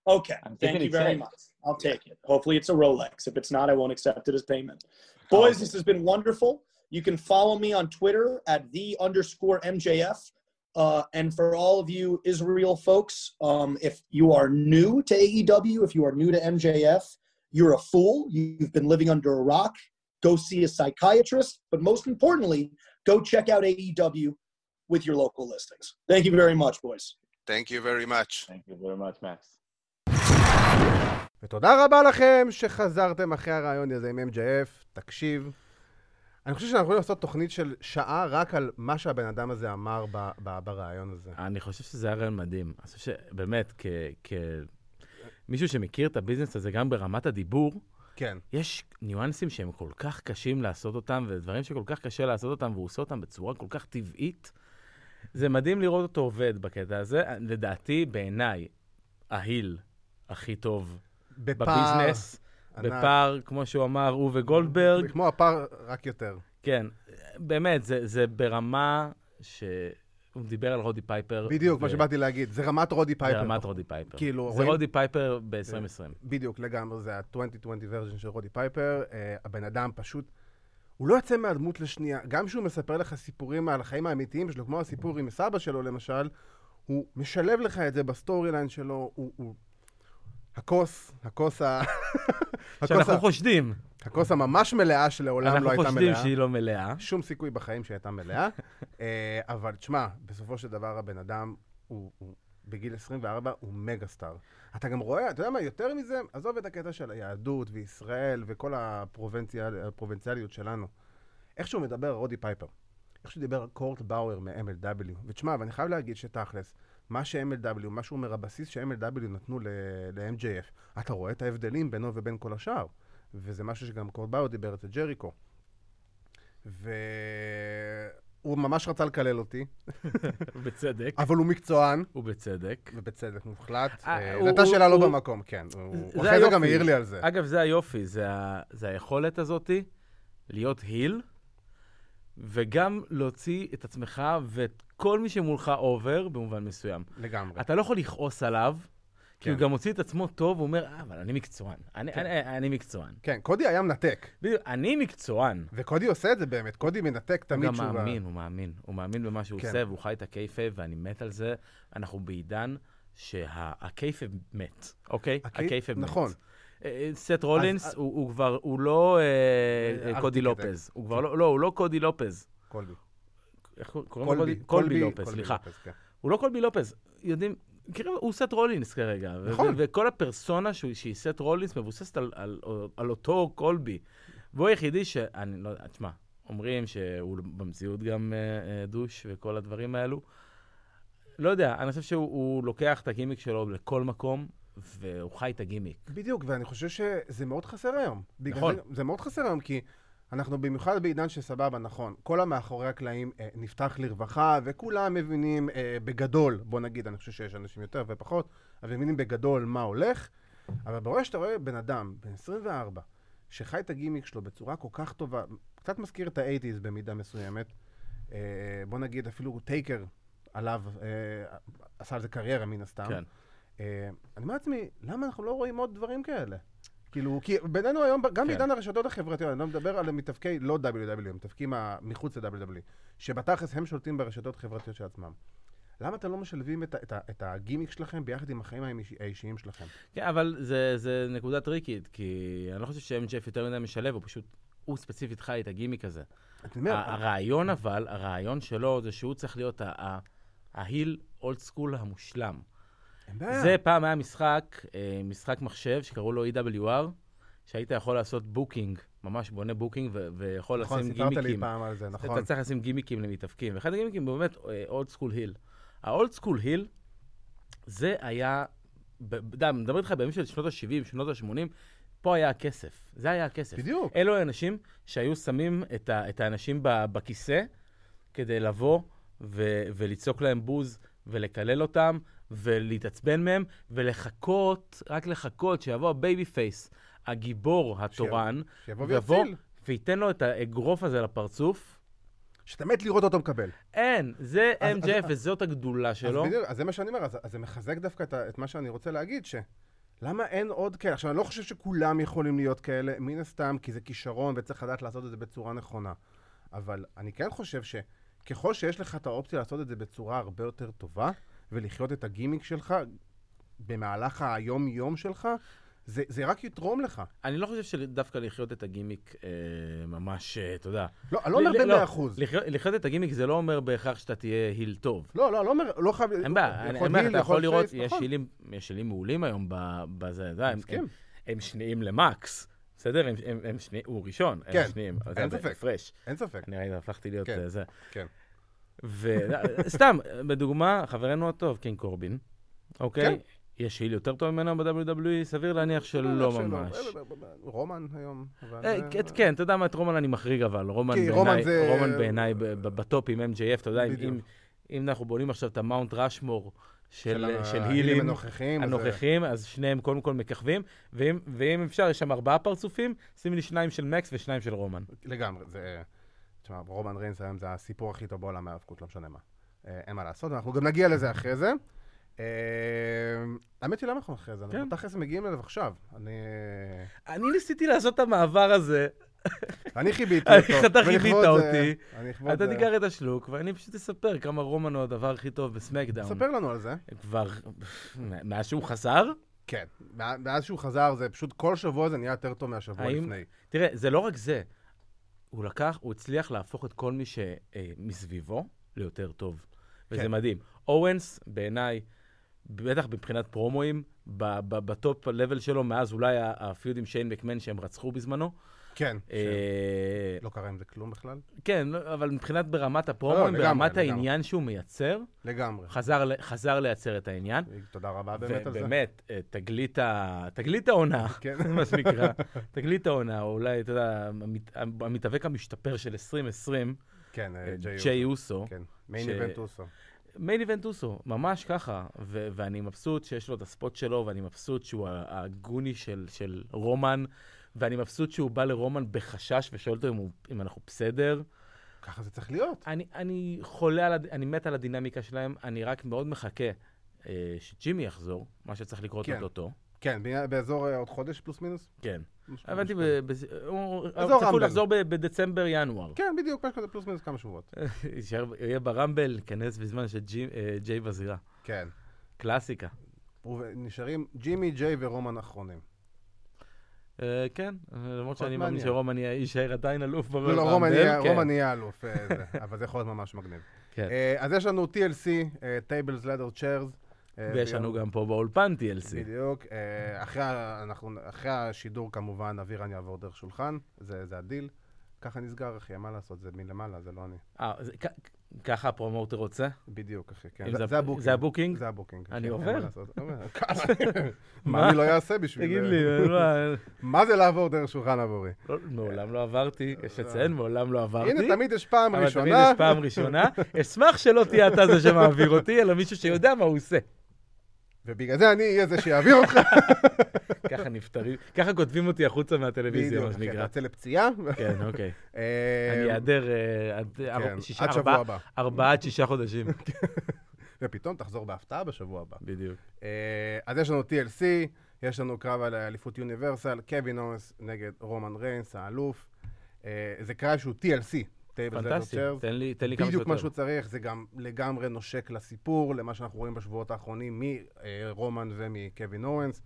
Okay. I'm Thank thinking you very safe. much. I'll take it. Hopefully, it's a Rolex. If it's not, I won't accept it as payment. Boys, okay. this has been wonderful. You can follow me on Twitter at the underscore MJF. Uh, and for all of you Israel folks, um, if you are new to AEW, if you are new to MJF, you're a fool. You've been living under a rock. Go see a psychiatrist. But most importantly, go check out AEW with your local listings. Thank you very much, boys. Thank you very much. Thank you very much, Max. ותודה רבה לכם שחזרתם אחרי הרעיון הזה עם MJF. תקשיב, אני חושב שאנחנו יכולים לעשות תוכנית של שעה רק על מה שהבן אדם הזה אמר ב- ב- ברעיון הזה. אני חושב שזה היה רעיון מדהים. אני חושב שבאמת, כ- כמישהו שמכיר את ה business הזה גם ברמת הדיבור, כן. יש ניואנסים שהם כל כך קשים לעשות אותם, ודברים שכל כך קשה לעשות אותם, והוא עושה אותם בצורה כל כך טבעית. זה מדהים לראות אותו עובד בקטע הזה. לדעתי, בעיניי, ה heel הכי טוב by far ב business. By far, כמו שהוא אמר, הוא וגולדברג. כמו ה by far, רק יותר. כן, באמת, זה, זה ברמה ש... הוא דיבר על רודי פייפר. בדיוק, מה ו- שבאתי להגיד. זה רמת רודי פייפר. ברמת רודי פייפר. כאילו, זה רואים- רודי פייפר ב-2020. בדיוק, לגמרי, זה ה-2020 version של רודי פייפר. אה, הבן אדם פשוט, הוא לא יוצא מהדמות לשנייה. גם כשהוא מספר לך סיפורים על החיים האמיתיים שלו, כמו הסיפור עם סבא שלו למשל, הוא משלב לך את זה ב storyline שלו, הוא... הוא... הכוס, הכוס ה... שאנחנו. חושדים, הכוס הממש מלאה שלעולם לא אנחנו הייתה חושדים מלאה. שהיא לא מלאה. שום סיכוי בחיים שהייתה מלאה. אה, אבל תשמע, בסופו של דבר הבן אדם הוא, הוא בגיל 24 הוא מגה סטאר. אתה גם רואה, אתה יודע מה, יותר מזה, עזוב את הקטע של היהדות וישראל וכל הפרובינציאל, הפרובינציאליות שלנו. איך שהוא מדבר רודי פייפר. איך שהוא דיבר קורט באואר מ-MLW. ותשמע, ואני חייב להגיד שתכלס, מה ש-MLW, מה שהוא אומר, הבסיס ש-MLW נתנו ל-MJF, אתה רואה את ההבדלים בינו ובין כל השאר. וזה משהו שגם קורט באואר דיבר אצל ג'ריקו. והוא ממש רצה לקלל אותי, בצדק, אבל הוא מקצוען, ובצדק. ובצדק מוחלט. אה, אה, הוא- זו הייתה שאלה לא הוא- במקום, כן. הוא הוא אחרי זה גם. העיר לי על זה. אגב, זה היופי. זה היכולת הזאתי להיות היל, וגם להוציא את עצמך ואת כל מי שמולך אובר במובן מסוים. לגמרי. אתה לא יכול לכעוס עליו, כי הוא כן. גם מוציא את עצמו טוב, הוא אומר, אה, אבל אני מקצוען. אני- כן. אני- אני מקצוען. כן, קודי היה מנתק. בדיוק, אני מקצוען. וקודי עושה את זה באמת, קודי מנתק הוא תמיד גם שהוא... מאמין, הוא מאמין. הוא מאמין במה שהוא כן. עושה, והוא חי את ה kayfabe, ואני מת על זה. אנחנו בעידן שה kayfabe מת, אוקיי? הקי- ה kayfabe מת. נכון. אה, סט רולינס הוא כבר, הוא לא אה, אל אה, קודי. לופז. הוא כבר לא, לא, הוא לא קודי לופז. קולבי. איך קוראים לו? קולבי לופז, סליחה. כן. הוא לא קולבי לופז. יודעים, כאילו, הוא סט רולינס כרגע. נכון. וכל הפרסונה שהיא סט רולינס מבוססת על, על, על אותו קולבי. והוא היחידי ש... אני לא יודע, תשמע, אומרים שהוא במציאות גם אה, אה, דוש וכל הדברים האלו. לא יודע, אני חושב שהוא הוא לוקח את הגימיק שלו לכל מקום, והוא חי את הגימיק. בדיוק, ואני חושב שזה מאוד חסר היום. נכון. זה, זה מאוד חסר היום, כי אנחנו במיוחד בעידן שסבבה, נכון, כל המאחורי הקלעים אה, נפתח לרווחה, וכולם מבינים אה, בגדול, בוא נגיד, אני חושב שיש אנשים יותר ופחות, אבל מבינים בגדול מה הולך, אבל ברגע שאתה רואה בן אדם, בן 24, שחי את הגימיק שלו בצורה כל כך טובה, קצת מזכיר את ה-80's במידה מסוימת, אה, בוא נגיד אפילו טייקר עליו, אה, עשה על זה קריירה מן הסתם. כן. אה, אני אומר לעצמי, למה אנחנו לא רואים עוד דברים כאלה? כאילו, כי בינינו היום, גם כן. בעידן הרשתות החברתיות, אני לא מדבר על מתאבקי לא WWE, מתאבקים ה- מחוץ ל-WWE, שבתכלס הם שולטים ברשתות החברתיות של עצמם. למה אתם לא משלבים את, את, את הגימיק שלכם ביחד עם החיים האישי- האישיים שלכם? כן, אבל זה, זה נקודה טריקית, כי אני לא חושב ש-MJF יותר מדי משלב, הוא פשוט, הוא ספציפית חי את הגימיק הזה. אומר, הרעיון אבל, הרעיון שלו זה שהוא צריך להיות ה heel old school המושלם. זה פעם היה משחק, אה, משחק מחשב שקראו לו EWR, שהיית יכול לעשות booking, ממש בונה booking ו- ויכול נכון, לשים סיפרת לי גימיקים. פעם על זה, נכון. אתה צריך לשים גימיקים למתאבקים, ואחד הגימיקים הוא באמת Old school heel. ה old school heel, זה היה, אתה יודע, מדבר איתך בימים של שנות ה-70, שנות ה-80, פה היה הכסף, זה היה הכסף. בדיוק. אלו האנשים שהיו שמים את, ה, את האנשים ב, בכיסא כדי לבוא ו, ולצעוק להם בוז ולקלל אותם ולהתעצבן מהם ולחכות, רק לחכות שיבוא ה babyface, הגיבור התורן, שיבוא ויציל. וייתן לו את האגרוף הזה לפרצוף. שאתה מת לראות אותו מקבל. אין, זה אז- MJF אז- וזאת הגדולה אז שלו. בדיוק, אז זה מה שאני אומר, אז, אז זה מחזק דווקא את, את מה שאני רוצה להגיד, ש... למה אין עוד כאלה? עכשיו, אני לא חושב שכולם יכולים להיות כאלה, מן הסתם, כי זה כישרון וצריך לדעת לעשות את זה בצורה נכונה. אבל אני כן חושב שככל שיש לך את האופציה לעשות את זה בצורה הרבה יותר טובה, ולחיות את הגימיק שלך במהלך היום-יום שלך, זה, זה רק יתרום לך. אני לא חושב שדווקא לחיות את הגימיק אה, ממש, אה, אתה יודע. לא, אני לא אומר ל- במאה אחוז. לחיות, לחיות את הגימיק זה לא אומר בהכרח שאתה תהיה heel טוב. לא, לא, לא אומר, לא חייב... אין בעיה, אני אומר, אתה יכול לראות, face, יש נכון. heelים, יש heelים מעולים היום בזה, אתה יודע, הם-. הם- הם שניים למקס, בסדר? הם- הם הם שניים, הוא ראשון, כן, הם שניים. אתה אין ספק. הפרש. אין ספק. אני ראיתי, הפכתי להיות כן, אה, זה. כן. וסתם, בדוגמה, חברנו הטוב, קינג קורבין, אוקיי? כן. יש heel יותר טוב ממנו ב-WWE? סביר להניח שלא. ממש. רומן היום. אה, אה, כן, אתה יודע מה, את רומן אני מחריג, אבל רומן בעיניי, ב top עם MJF, אתה יודע, אם- אנחנו בונים עכשיו את המאונט ראשמור של heelים הנוכחים. אז זה- הנוכחים, אז שניהם קודם כל מככבים, ואם ואם אפשר, יש שם ארבעה פרצופים, שים לי שניים של מקס ושניים של רומן. לגמרי, זה... תשמע, רומן ריינס היום זה הסיפור הכי טוב בעולם מהאבקות, לא משנה מה. אה, אין מה לעשות, אנחנו גם נגיע לזה אחרי זה. אה, האמת היא, למה אנחנו אחרי זה? כן. אנחנו תכלס מגיעים אליו עכשיו. אני... אני ניסיתי לעשות את המעבר הזה, אני חיביתי אותו. אתה חיבית אותי. אתה. תיקח את השלוק, ואני פשוט אספר כמה רומן הוא הדבר הכי טוב בסמקדאון. ספר לנו על זה. כבר, מאז שהוא חזר, כן. מא- מאז שהוא חזר, זה פשוט כל שבוע זה נהיה יותר טוב מהשבוע לפני. תראה, זה לא רק זה. הוא לקח, הוא הצליח להפוך את כל מי שמסביבו ליותר טוב. וזה כן. מדהים. אורנס, בעיניי, בטח מבחינת פרומואים, ב- ב- בטופ לבל שלו, מאז אולי הפיוד עם שיין מקמן שהם רצחו בזמנו. כן. אה, לא קרה עם זה כלום בכלל? כן, לא, אבל מבחינת ברמת לא, לגמרי, ברמת. העניין שהוא מייצר, לגמרי. חזר לייצר את העניין. תודה רבה באמת על זה. ובאמת, אה, תגלית העונה, כן. מה שנקרא, תגלית העונה, או אולי, אתה יודע, המת- המתאבק המשתפר של 2020, כן, אה, אה, ג'יי אוסו. כן. מיין איבנט אוסו. מיין איבנט אוסו, ממש ככה, ו- ואני מבסוט שיש לו את הספוט שלו, ואני מבסוט שהוא הגוני של, של רומן, ואני מבסוט שהוא בא לרומן בחשש ושואל אותו אם, הוא, אם אנחנו בסדר. ככה זה צריך להיות. אני, אני חולה על, הד... אני מת על הדינמיקה שלהם, אני רק מאוד מחכה אה, שג'ימי יחזור, מה שצריך לקרות כן. אותו. כן, באזור אה, עוד חודש פלוס מינוס? כן. הבנתי. ב- הוא צפוי. לחזור בדצמבר-ינואר. כן, בדיוק, משהו כזה פלוס מינוס כמה שבועות. יהיה ברמבל, ייכנס בזמן שג'יי בזירה. כן. קלאסיקה. ונשארים ג'ימי, ג'יי ורומן אחרונים. אה, כן, למרות שאני מאמין. שרומן יהיה- יישאר עדיין אלוף ברמבל. לא, לא, רומן יהיה- כן. רומן יהיה אלוף, אה, אבל זה יכול להיות ממש מגניב. כן. אה, אז יש לנו TLC, Tables, Ladders, Chairs. ויש לנו גם פה באולפן TLC. בדיוק. אחרי, השידור כמובן, אבירן יעבור דרך שולחן, זה הדיל. ככה נסגר, אחי, מה לעשות, זה מלמעלה, זה לא אני. אה, ככה ה promoter רוצה? בדיוק, אחי, כן. זה, ה booking. זה ה booking? זה ה booking. אני עובר. מה אני לא אעשה בשביל... תגיד לי, לא, מה זה לעבור דרך שולחן עבורי? לא, מעולם לא עברתי, יש לציין, מעולם לא עברתי. הנה, תמיד יש פעם אבל ראשונה. תמיד יש פעם ראשונה. אשמח שלא תהיה אתה זה שמעביר אותי, אלא מישהו שיודע מה הוא עושה. ובגלל זה אני אהיה זה שיעביר אותך. ככה נפטרים, ככה כותבים אותי החוצה מהטלוויזיה, בדיוק, מה אחי, אתה שנקרא. יוצא לפציעה. כן, אוקיי. אה, אני אעדר אה, עד כן, שבוע הבא. ארבעה עד שישה חודשים. ופתאום תחזור בהפתעה בשבוע הבא. בדיוק. אה, אז יש לנו TLC, יש לנו קרב על אליפות יוניברסל, קווין אורנס נגד רומן ריינס, האלוף. זה קרב שהוא TLC, פנטסטי. תן לי תן לי כמה בדיוק מה שהוא שיותר. צריך, זה גם לגמרי נושק לסיפור, למה שאנחנו רואים בשבועות האחרונים מרומן ומקווין אורנס.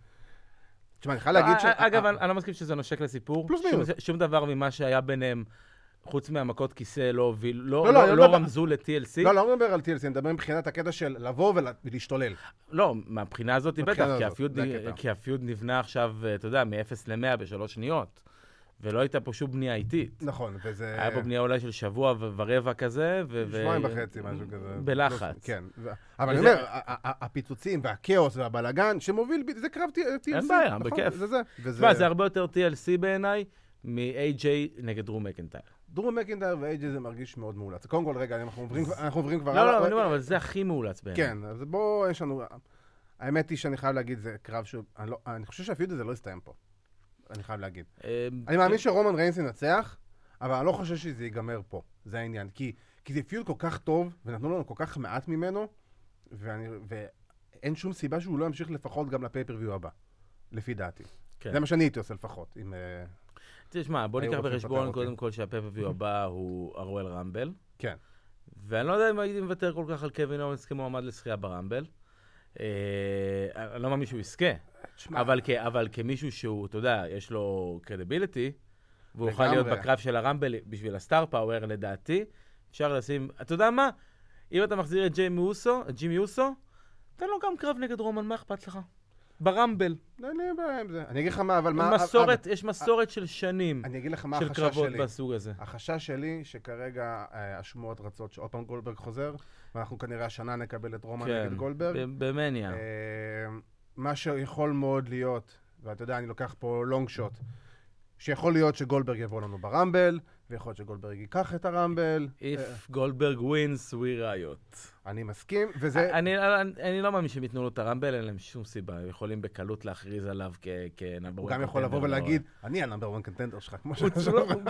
תשמע, אני חייב להגיד ש... אה, אגב, אני לא מסכים שזה נושק לסיפור. פלוס מינוס. שום דבר ממה שהיה ביניהם, חוץ מהמכות כיסא, לא הוביל, לא- לא, לא, לא לא רמזו ל-TLC. לא, לא מדבר על TLC, אני מדבר מבחינת הקטע של לבוא ולה- ולהשתולל. לא, מהבחינה הזאת בטח, כי הפיוד, נבנה עכשיו, אה, אתה יודע, מ-0 ל-100 בשלוש שניות. ולא הייתה פה שום בנייה איטית. נכון, וזה... היה פה בנייה אולי של שבוע ורבע כזה, ו... שבועיים וחצי, משהו כזה. בלחץ. כן. אבל אני אומר, הפיצוצים והכאוס והבלאגן שמוביל, ב- זה קרב TLC. אין בעיה, נכון, בכיף. זה זה. וזה- תשמע, זה הרבה יותר TLC בעיניי מ-AJ נגד דרום מקנטייר. דרו מקינטייר ואייג'י זה מרגיש מאוד מאולץ. קודם כל, רגע, אנחנו עוברים אנחנו עוברים כבר... לא. לא, אני אומר, אבל זה הכי מאולץ בעיניי. כן, אז בואו, יש לנו... האמת היא שאני חייב להגיד, זה קרב שהוא... אני לא- אני חושב שהפיוד הזה לא יסתיים פה. אני חייב להגיד. אה, אני מאמין שרומן ריינס ינצח, אבל אני לא חושב שזה ייגמר פה. זה העניין. כי, כי זה פיוד כל כך טוב, ונתנו לנו כל כך מעט ממנו, ואני, ואין שום סיבה שהוא לא ימשיך לפחות גם לפייפריוויו הבא, לפי דעתי. כן. זה מה שאני הייתי עושה לפחות. עם, אה, תשמע, בוא ניקח בחשבון. קודם כל שהפייפריוויו הבא הוא הרואל רמבל. כן. ואני לא יודע אם הייתי מוותר כל כך על קווין אורנס כמועמד לזכייה ברמבל. אה, אני לא מאמין שהוא יזכה, תשמע, אבל, כ, אבל כמישהו שהוא, אתה יודע, יש לו קרדיביליטי, והוא יוכל להיות. בקרב של הרמבל בשביל הסטאר פאוור, לדעתי, אפשר לשים, אתה יודע מה? אם אתה מחזיר את ג'יימי אוסו, את ג'ימי אוסו, תן לו גם קרב נגד רומן, מה אכפת לך? ברמבל. לא, אין לי בעיה עם זה. אני אגיד לך מה, אבל מה... מסורת, יש מסורת של שנים אני אגיד לך מה של קרבות שלי. בסוג הזה. החשש שלי שכרגע אה, השמועות רצות שעוד פעם גולדברג חוזר, ואנחנו כנראה השנה נקבל את רומן נגד גולדברג. ב- במניה. אה, מה שיכול מאוד להיות, ואתה יודע, אני לוקח פה לונג שוט, שיכול להיות שגולדברג יבוא לנו ברמבל, ויכול להיות שגולדברג ייקח את הרמבל. אה, If Goldberg wins, we riot. אני מסכים, וזה... אני, אני, אני לא מאמין שהם ייתנו לו את הרמבל, אין להם שום סיבה. הם יכולים בקלות להכריז עליו כ number הוא גם יכול לבוא ולהגיד, אני ה number 1 contender שלך, כמו ש...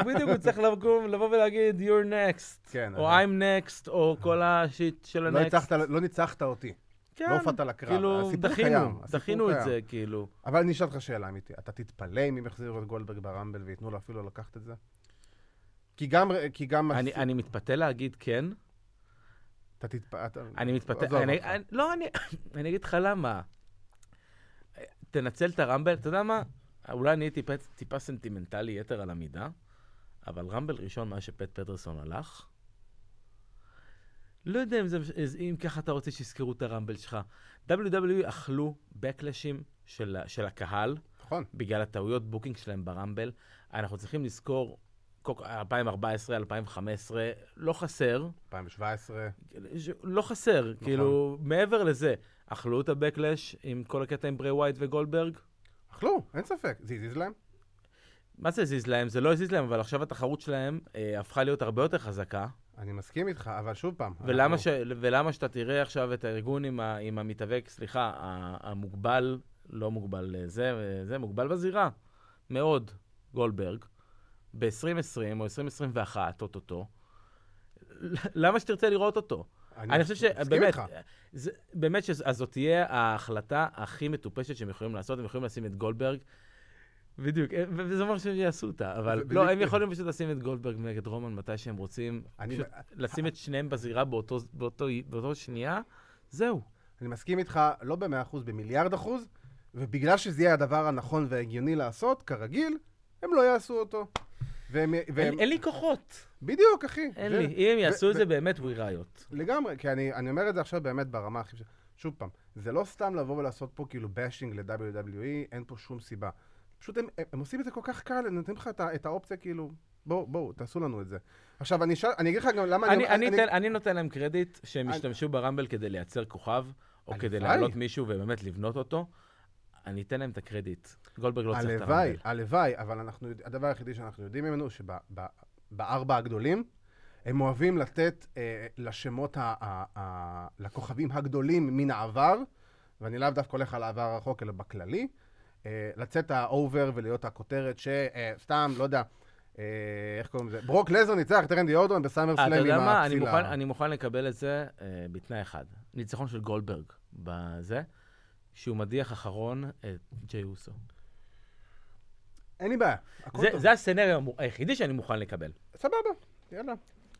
בדיוק, הוא צריך לבוא ולהגיד, you're next, כן, או I'm next, או כל ה shit של לא ה-next. לא ניצחת אותי, כן, לא הופעת לקרב, כאילו, הסיפור דחינו, קיים, הסיפור דחינו את. זה, כאילו. אבל אני אשאל אותך שאלה אמיתית, אתה תתפלא אם הם יחזירו את גולדברג ברמבל וייתנו לו אפילו לקחת את זה? כי גם, כי גם... אני, הס- אני מתפתה להגיד כן, אתה תתפלא... אני מתפתה, אני. אני, לא, אני, אני אגיד לך למה. תנצל את הרמבל, אתה יודע מה? אולי אני טיפה, טיפה סנטימנטלי יתר על המידה, אבל רמבל ראשון מאז שפט פטרסון הלך, לא יודע אם, זה, אם ככה אתה רוצה שיזכרו את הרמבל שלך. WWE אכלו בקלאשים של, של הקהל, נכון. בגלל הטעויות booking שלהם ברמבל. אנחנו צריכים לזכור, קוק- 2014, 2015, לא חסר, 2017, ש- לא חסר, נכון. כאילו, מעבר לזה, אכלו את הבקלאש עם כל הקטע עם ברי ווייט וגולדברג? אכלו, אין ספק. זה הזיז להם? מה זה הזיז להם? זה לא הזיז להם, אבל עכשיו התחרות שלהם אה, הפכה להיות הרבה יותר חזקה. אני מסכים איתך, אבל שוב פעם. ולמה, אנחנו- ש... ולמה שאתה תראה עכשיו את הארגון עם, ה... עם המתאבק, סליחה, המוגבל, לא מוגבל אה, זה, זה מוגבל בזירה, מאוד, גולדברג, ב-2020 או 2021, אוטוטו, למה שתרצה לראות אותו? אני חושב מסכים שבאמת. זה- באמת שזאת תהיה ההחלטה הכי מטופשת שהם יכולים לעשות, הם יכולים לשים את גולדברג. בדיוק, אה, ו- וזה אומר שהם יעשו אותה, אבל ו- לא. הם יכולים פשוט לשים את גולדברג נגד רומן מתי שהם רוצים, פשוט לשים את שניהם בזירה באותו- שנייה, זהו. אני מסכים איתך לא במאה אחוז, במיליארד אחוז, ובגלל שזה יהיה הדבר הנכון וההגיוני לעשות, כרגיל, הם לא יעשו אותו. והם... והם... אין אין לי כוחות, בדיוק, אחי. אין ו- לי. אם הם יעשו ו- את זה, באמת הוא ריאיות. לגמרי, כי אני, אני אומר את זה עכשיו באמת ברמה הכי... שוב פעם, זה לא סתם לבוא ולעשות פה כאילו באשינג ל-WWE, אין פה שום סיבה. פשוט הם, הם, הם עושים את זה כל כך קל, הם נותנים לך את, את האופציה כאילו, בואו, בואו, תעשו לנו את זה. עכשיו, אני אשאל, אני אגיד לך גם למה אני, אומר- אני, אתן, אני נותן להם קרדיט שהם אני- השתמשו ברמבל כדי לייצר כוכב, או כדי הלוואי. להעלות מישהו ובאמת לבנות אותו. אני אתן להם את הקרדיט. גולדברג לא צריך את הלוואי, הרמבל. הלוואי, אבל אנחנו, הדבר היחידי שאנחנו יודעים ממנו, שבארבע הגדולים, הם אוהבים לתת אה, לשמות, ה, ה, ה, לכוכבים הגדולים מן העבר, ואני לאו דווקא הולך על העבר הרחוק, אלא בכללי, לצאת ה over ולהיות הכותרת שסתם, לא יודע, אה, איך קוראים לזה? ברוק לזר ניצח את רנדי אורדון בסאמר אה, אתה סלאם עם יודע מה? אני הפסילה. מוכן, לקבל את זה אה, בתנאי אחד. ניצחון של גולדברג בזה, שהוא מדיח אחרון את ג'יי אוסו. אין לי בעיה, זה. זה הסצנריו המו- היחידי שאני מוכן לקבל. סבבה, יאללה.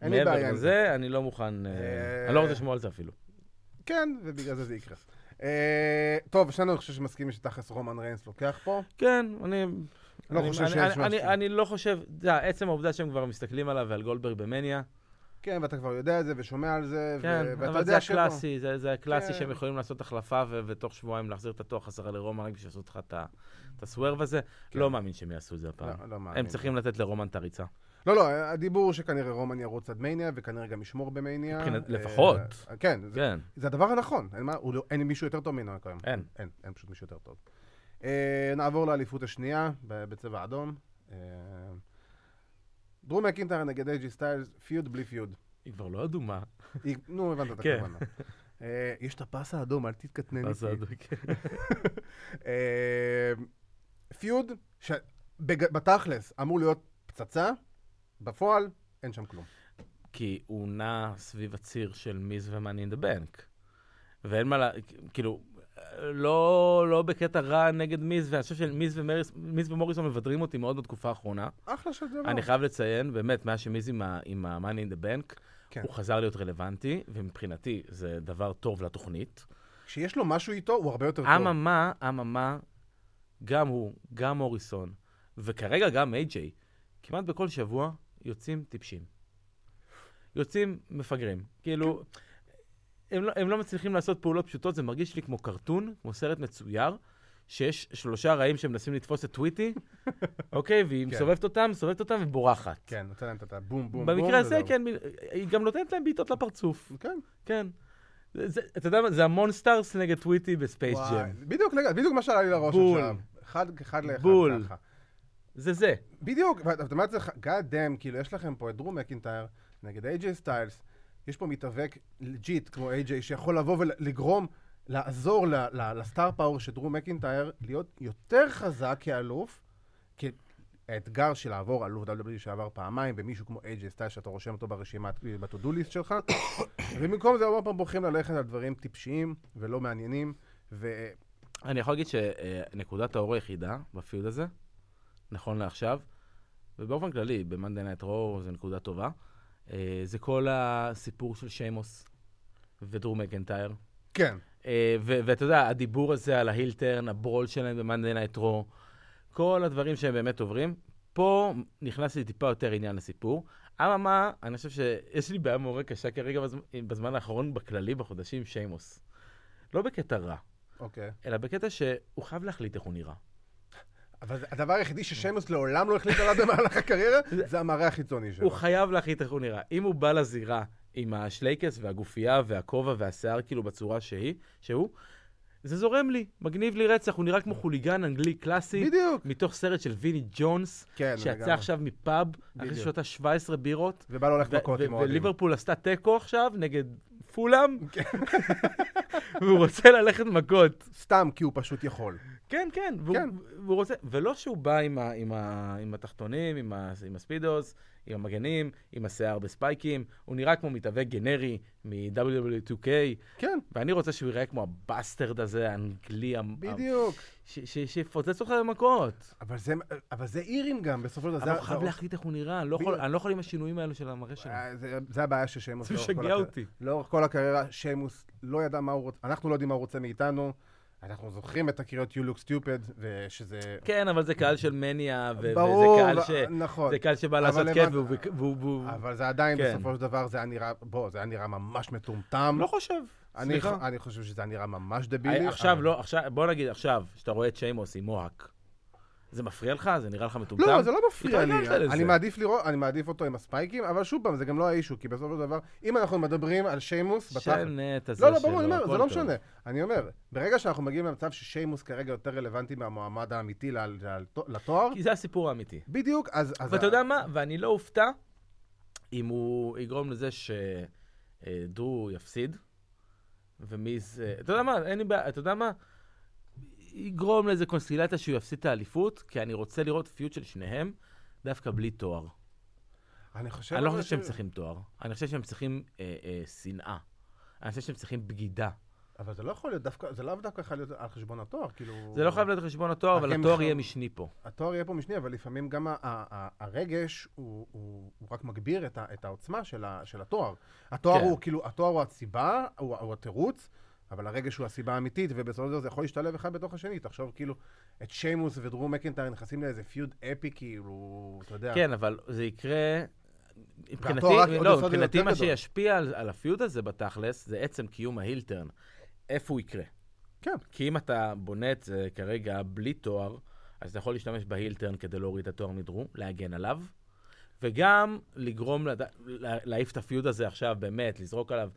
אין לי בעיה מעבר. לזה, אני לא מוכן, אה, אה, אני לא רוצה לשמוע על זה אפילו. כן, ובגלל זה זה יקרה. אה, טוב, שנינו אני חושב שמסכימים שתכלס רומן ריינס לוקח פה. כן, אני... לא אני- חושב אני- שיש משהו. אני- לא חושב, אתה יודע, עצם העובדה שהם כבר מסתכלים עליו ועל גולדברג במניה, כן, ואתה כבר יודע את זה ושומע על זה, ו- כן, ואתה אבל יודע זה שלא. הקלאסי, זה, זה הקלאסי כן. שהם יכולים לעשות החלפה ו- ותוך שבועיים להחזיר את התואר חזרה לרומן רק בשביל לעשות לך את הסוורב הזה. כן. לא מאמין שהם יעשו את זה הפעם. לא, לא מאמין. הם צריכים לתת לרומן את הריצה. לא, לא, הדיבור שכנראה רומן ירוץ עד מניה, וכנראה גם ישמור במניה. מבחינת- אה, לפחות. כן, כן. זה הדבר הנכון. אין לא- מישהו יותר טוב ממנו כיום. אין. אין, אין פשוט מישהו יותר טוב. אה, נעבור לאליפות השנייה, בצבע אדום. אה, דרו מקינטייר נגד אייג'י סטיילס, feud בלי feud. היא כבר לא אדומה. נו, הבנת את כן. הכוונה. יש את הפס האדום, אל תתקטנן איתי. אדום, כן. אה, feud, שבתכלס אמור להיות פצצה, בפועל אין שם כלום. כי הוא נע סביב הציר של מיז ו Money in the Bank. ואין מה לה... כאילו, לא, לא בקטע רע נגד מיז, ואני חושב שמיז ומריס, מיז ומוריסון מבדרים אותי מאוד בתקופה האחרונה. אחלה של דבר. אני חייב לציין, באמת, מאז שמיז עם ה-Money in the Bank, כן. הוא חזר להיות רלוונטי, ומבחינתי זה דבר טוב לתוכנית. כשיש לו משהו איתו, הוא הרבה יותר טוב. אממה, אממה, גם הוא, גם מוריסון, וכרגע גם איי-ג'יי, כמעט בכל שבוע יוצאים טיפשים. יוצאים מפגרים. כאילו, הם לא, הם לא מצליחים לעשות פעולות פשוטות, זה מרגיש לי כמו cartoon, כמו סרט מצויר, שיש שלושה רעים שמנסים לתפוס את טוויטי, אוקיי? והיא כן. מסובבת אותם, מסובבת אותם ובורחת. כן, נותן להם את הבום בום בום. במקרה הזה. כן, היא גם נותנת להם בעיטות לפרצוף. כן. כן. זה, אתה יודע מה, זה המונסטרס נגד טוויטי בספייס ג'ם. בדיוק, בדיוק מה שעלה לי לראש בול. עכשיו. אחד, אחד לאחד בול. ככה. זה זה. בדיוק, ואתה אומר לעצמך, God damn, כאילו, יש לכם פה את דרו מקינטייר נגד איי-ג'יי סטיילס, יש פה מתאבק legit כמו איי-ג'יי, שיכול לבוא ולגרום, לעזור ל star power של דרו מקינטייר להיות יותר חזק כאלוף, כי האתגר של לעבור אלוף WWE שעבר פעמיים, ומישהו כמו איי-ג'יי סטיילס שאתה רושם אותו ברשימה, ב-to-do list שלך, ובמקום זה הרבה פעמים בוחרים ללכת על דברים טיפשיים ולא מעניינים, ו... אני יכול להגיד שנקודת האור היחידה בפיוד הזה, נכון לעכשיו, ובאופן כללי, ב-Monday Night Raw זו נקודה טובה, אה, זה כל הסיפור של שיימוס ודרום מקנטייר. כן. ו- ואתה יודע, הדיבור הזה על ההילטרן, הברול שלהם ב-Monday Night Raw, כל הדברים שהם באמת עוברים, פה נכנס לי טיפה יותר עניין לסיפור. אממה, אני חושב שיש לי בעיה מאוד קשה כרגע בזמן, בזמן האחרון, בכללי, בחודשים, שיימוס. לא בקטע רע, אוקיי. אלא בקטע שהוא חייב להחליט איך הוא נראה. אבל הדבר היחידי ששיימוס לעולם לא החליט עליו במהלך הקריירה, זה המראה החיצוני שלו. הוא חייב להחליט איך הוא נראה. אם הוא בא לזירה עם השלייקס והגופייה והכובע והשיער כאילו בצורה שהיא, שהוא, זה זורם לי, מגניב לי רצח, הוא נראה כמו חוליגן אנגלי קלאסי, בדיוק. מתוך סרט של ויני ג'ונס, כן, שיצא לגמרי. עכשיו מפאב, אחרי בדיוק. ששותה 17 בירות, ובא לו ו- מכות עם אוהדים. וליברפול עשתה תיקו עכשיו נגד פולאם, כן. והוא רוצה ללכת מכות. סתם כי הוא פשוט יכול. כן, כן, והוא, כן. והוא רוצה, ולא שהוא בא עם, ה, עם, ה, עם התחתונים, עם, ה, עם הספידוס, עם המגנים, עם השיער בספייקים, הוא נראה כמו מתאבק גנרי מ-WW2K, כן, ואני רוצה שהוא ייראה כמו הבסטרד הזה, האנגלי, בדיוק. שיפוצץ אותך במכות. אבל זה, אבל זה אירים גם, בסופו של דבר. אבל הוא חייב להחליט איך הוא נראה, אני לא יכול-. אני לא יכול עם השינויים האלו של המראה שלו. אה, זה- זה הבעיה של שיימוס. זה משגע. אותי. לאורך כל הקריירה, שיימוס לא ידע מה הוא רוצה, אנחנו לא יודעים מה הוא רוצה מאיתנו. אנחנו זוכרים את הקריאות You look stupid, ושזה... כן, אבל זה קהל של מניה, ו- וזה ברור, קהל ו- ש... נכון. זה קהל שבא לעשות כיף. והוא- אבל זה עדיין, כן. בסופו של דבר, זה היה נראה, בוא, זה היה נראה ממש מטומטם. לא חושב. אני, סליחה. אני חושב שזה היה נראה ממש דבילי. עכשיו, אבל- לא, עכשיו, בוא נגיד עכשיו, שאתה רואה את שיימוס עם מוהק, זה מפריע לך? זה נראה לך מטומטם? לא, זה לא מפריע לי. אני מעדיף לראות, אני מעדיף אותו עם הספייקים, אבל שוב פעם, זה גם לא האישו, כי בסופו של דבר, אם אנחנו מדברים על שיימוס, בתכל'ס... שנה את הזה לא, לא, שלו, ברור, אני אומר, זה לא. משנה. אני אומר, ברגע שאנחנו מגיעים למצב ששיימוס כרגע יותר רלוונטי מהמועמד האמיתי לתואר, כי זה הסיפור האמיתי. בדיוק, אז... ואתה יודע מה? ואני לא אופתע אם הוא יגרום לזה שדרו יפסיד, ומיז... אה, אתה יודע מה? אין לי בעיה, אתה יודע מה? יגרום לאיזה קונסטילציה שהוא יפסיד את האליפות, כי אני רוצה לראות פיוט של שניהם דווקא בלי תואר. אני חושב... אני לא חושב שהם צריכים תואר, אני חושב שהם צריכים אה, אה, שנאה. אני חושב שהם צריכים בגידה. אבל זה לא יכול להיות דווקא, זה לאו דווקא יכול להיות על חשבון התואר, כאילו... זה לא חייב להיות על חשבון התואר, אבל התואר יהיה משני פה. התואר יהיה פה משני, אבל לפעמים גם הרגש הוא, רק מגביר את, העוצמה של, התואר. התואר כן. הוא כאילו, התואר הוא הסיבה, הוא התירוץ, אבל הרגש הוא הסיבה האמיתית, ובסופו של דבר זה יכול להשתלב אחד בתוך השני. תחשוב כאילו, את שיימוס ודרו מקינטייר נכנסים לאיזה פיוד אפי, כאילו, אתה יודע. כן, אבל זה יקרה... מבחינתי, לא, מבחינתי מה. שישפיע על, על הפיוט הזה בתכלס, זה עצם קיום ההילטרן. איפה הוא יקרה. כן. כי אם אתה בונה את זה כרגע בלי תואר, אז אתה יכול להשתמש ב heel turn כדי להוריד את התואר מדרו, להגן עליו, וגם לגרום, לד... לה- להעיף את ה feud הזה עכשיו, באמת, לזרוק עליו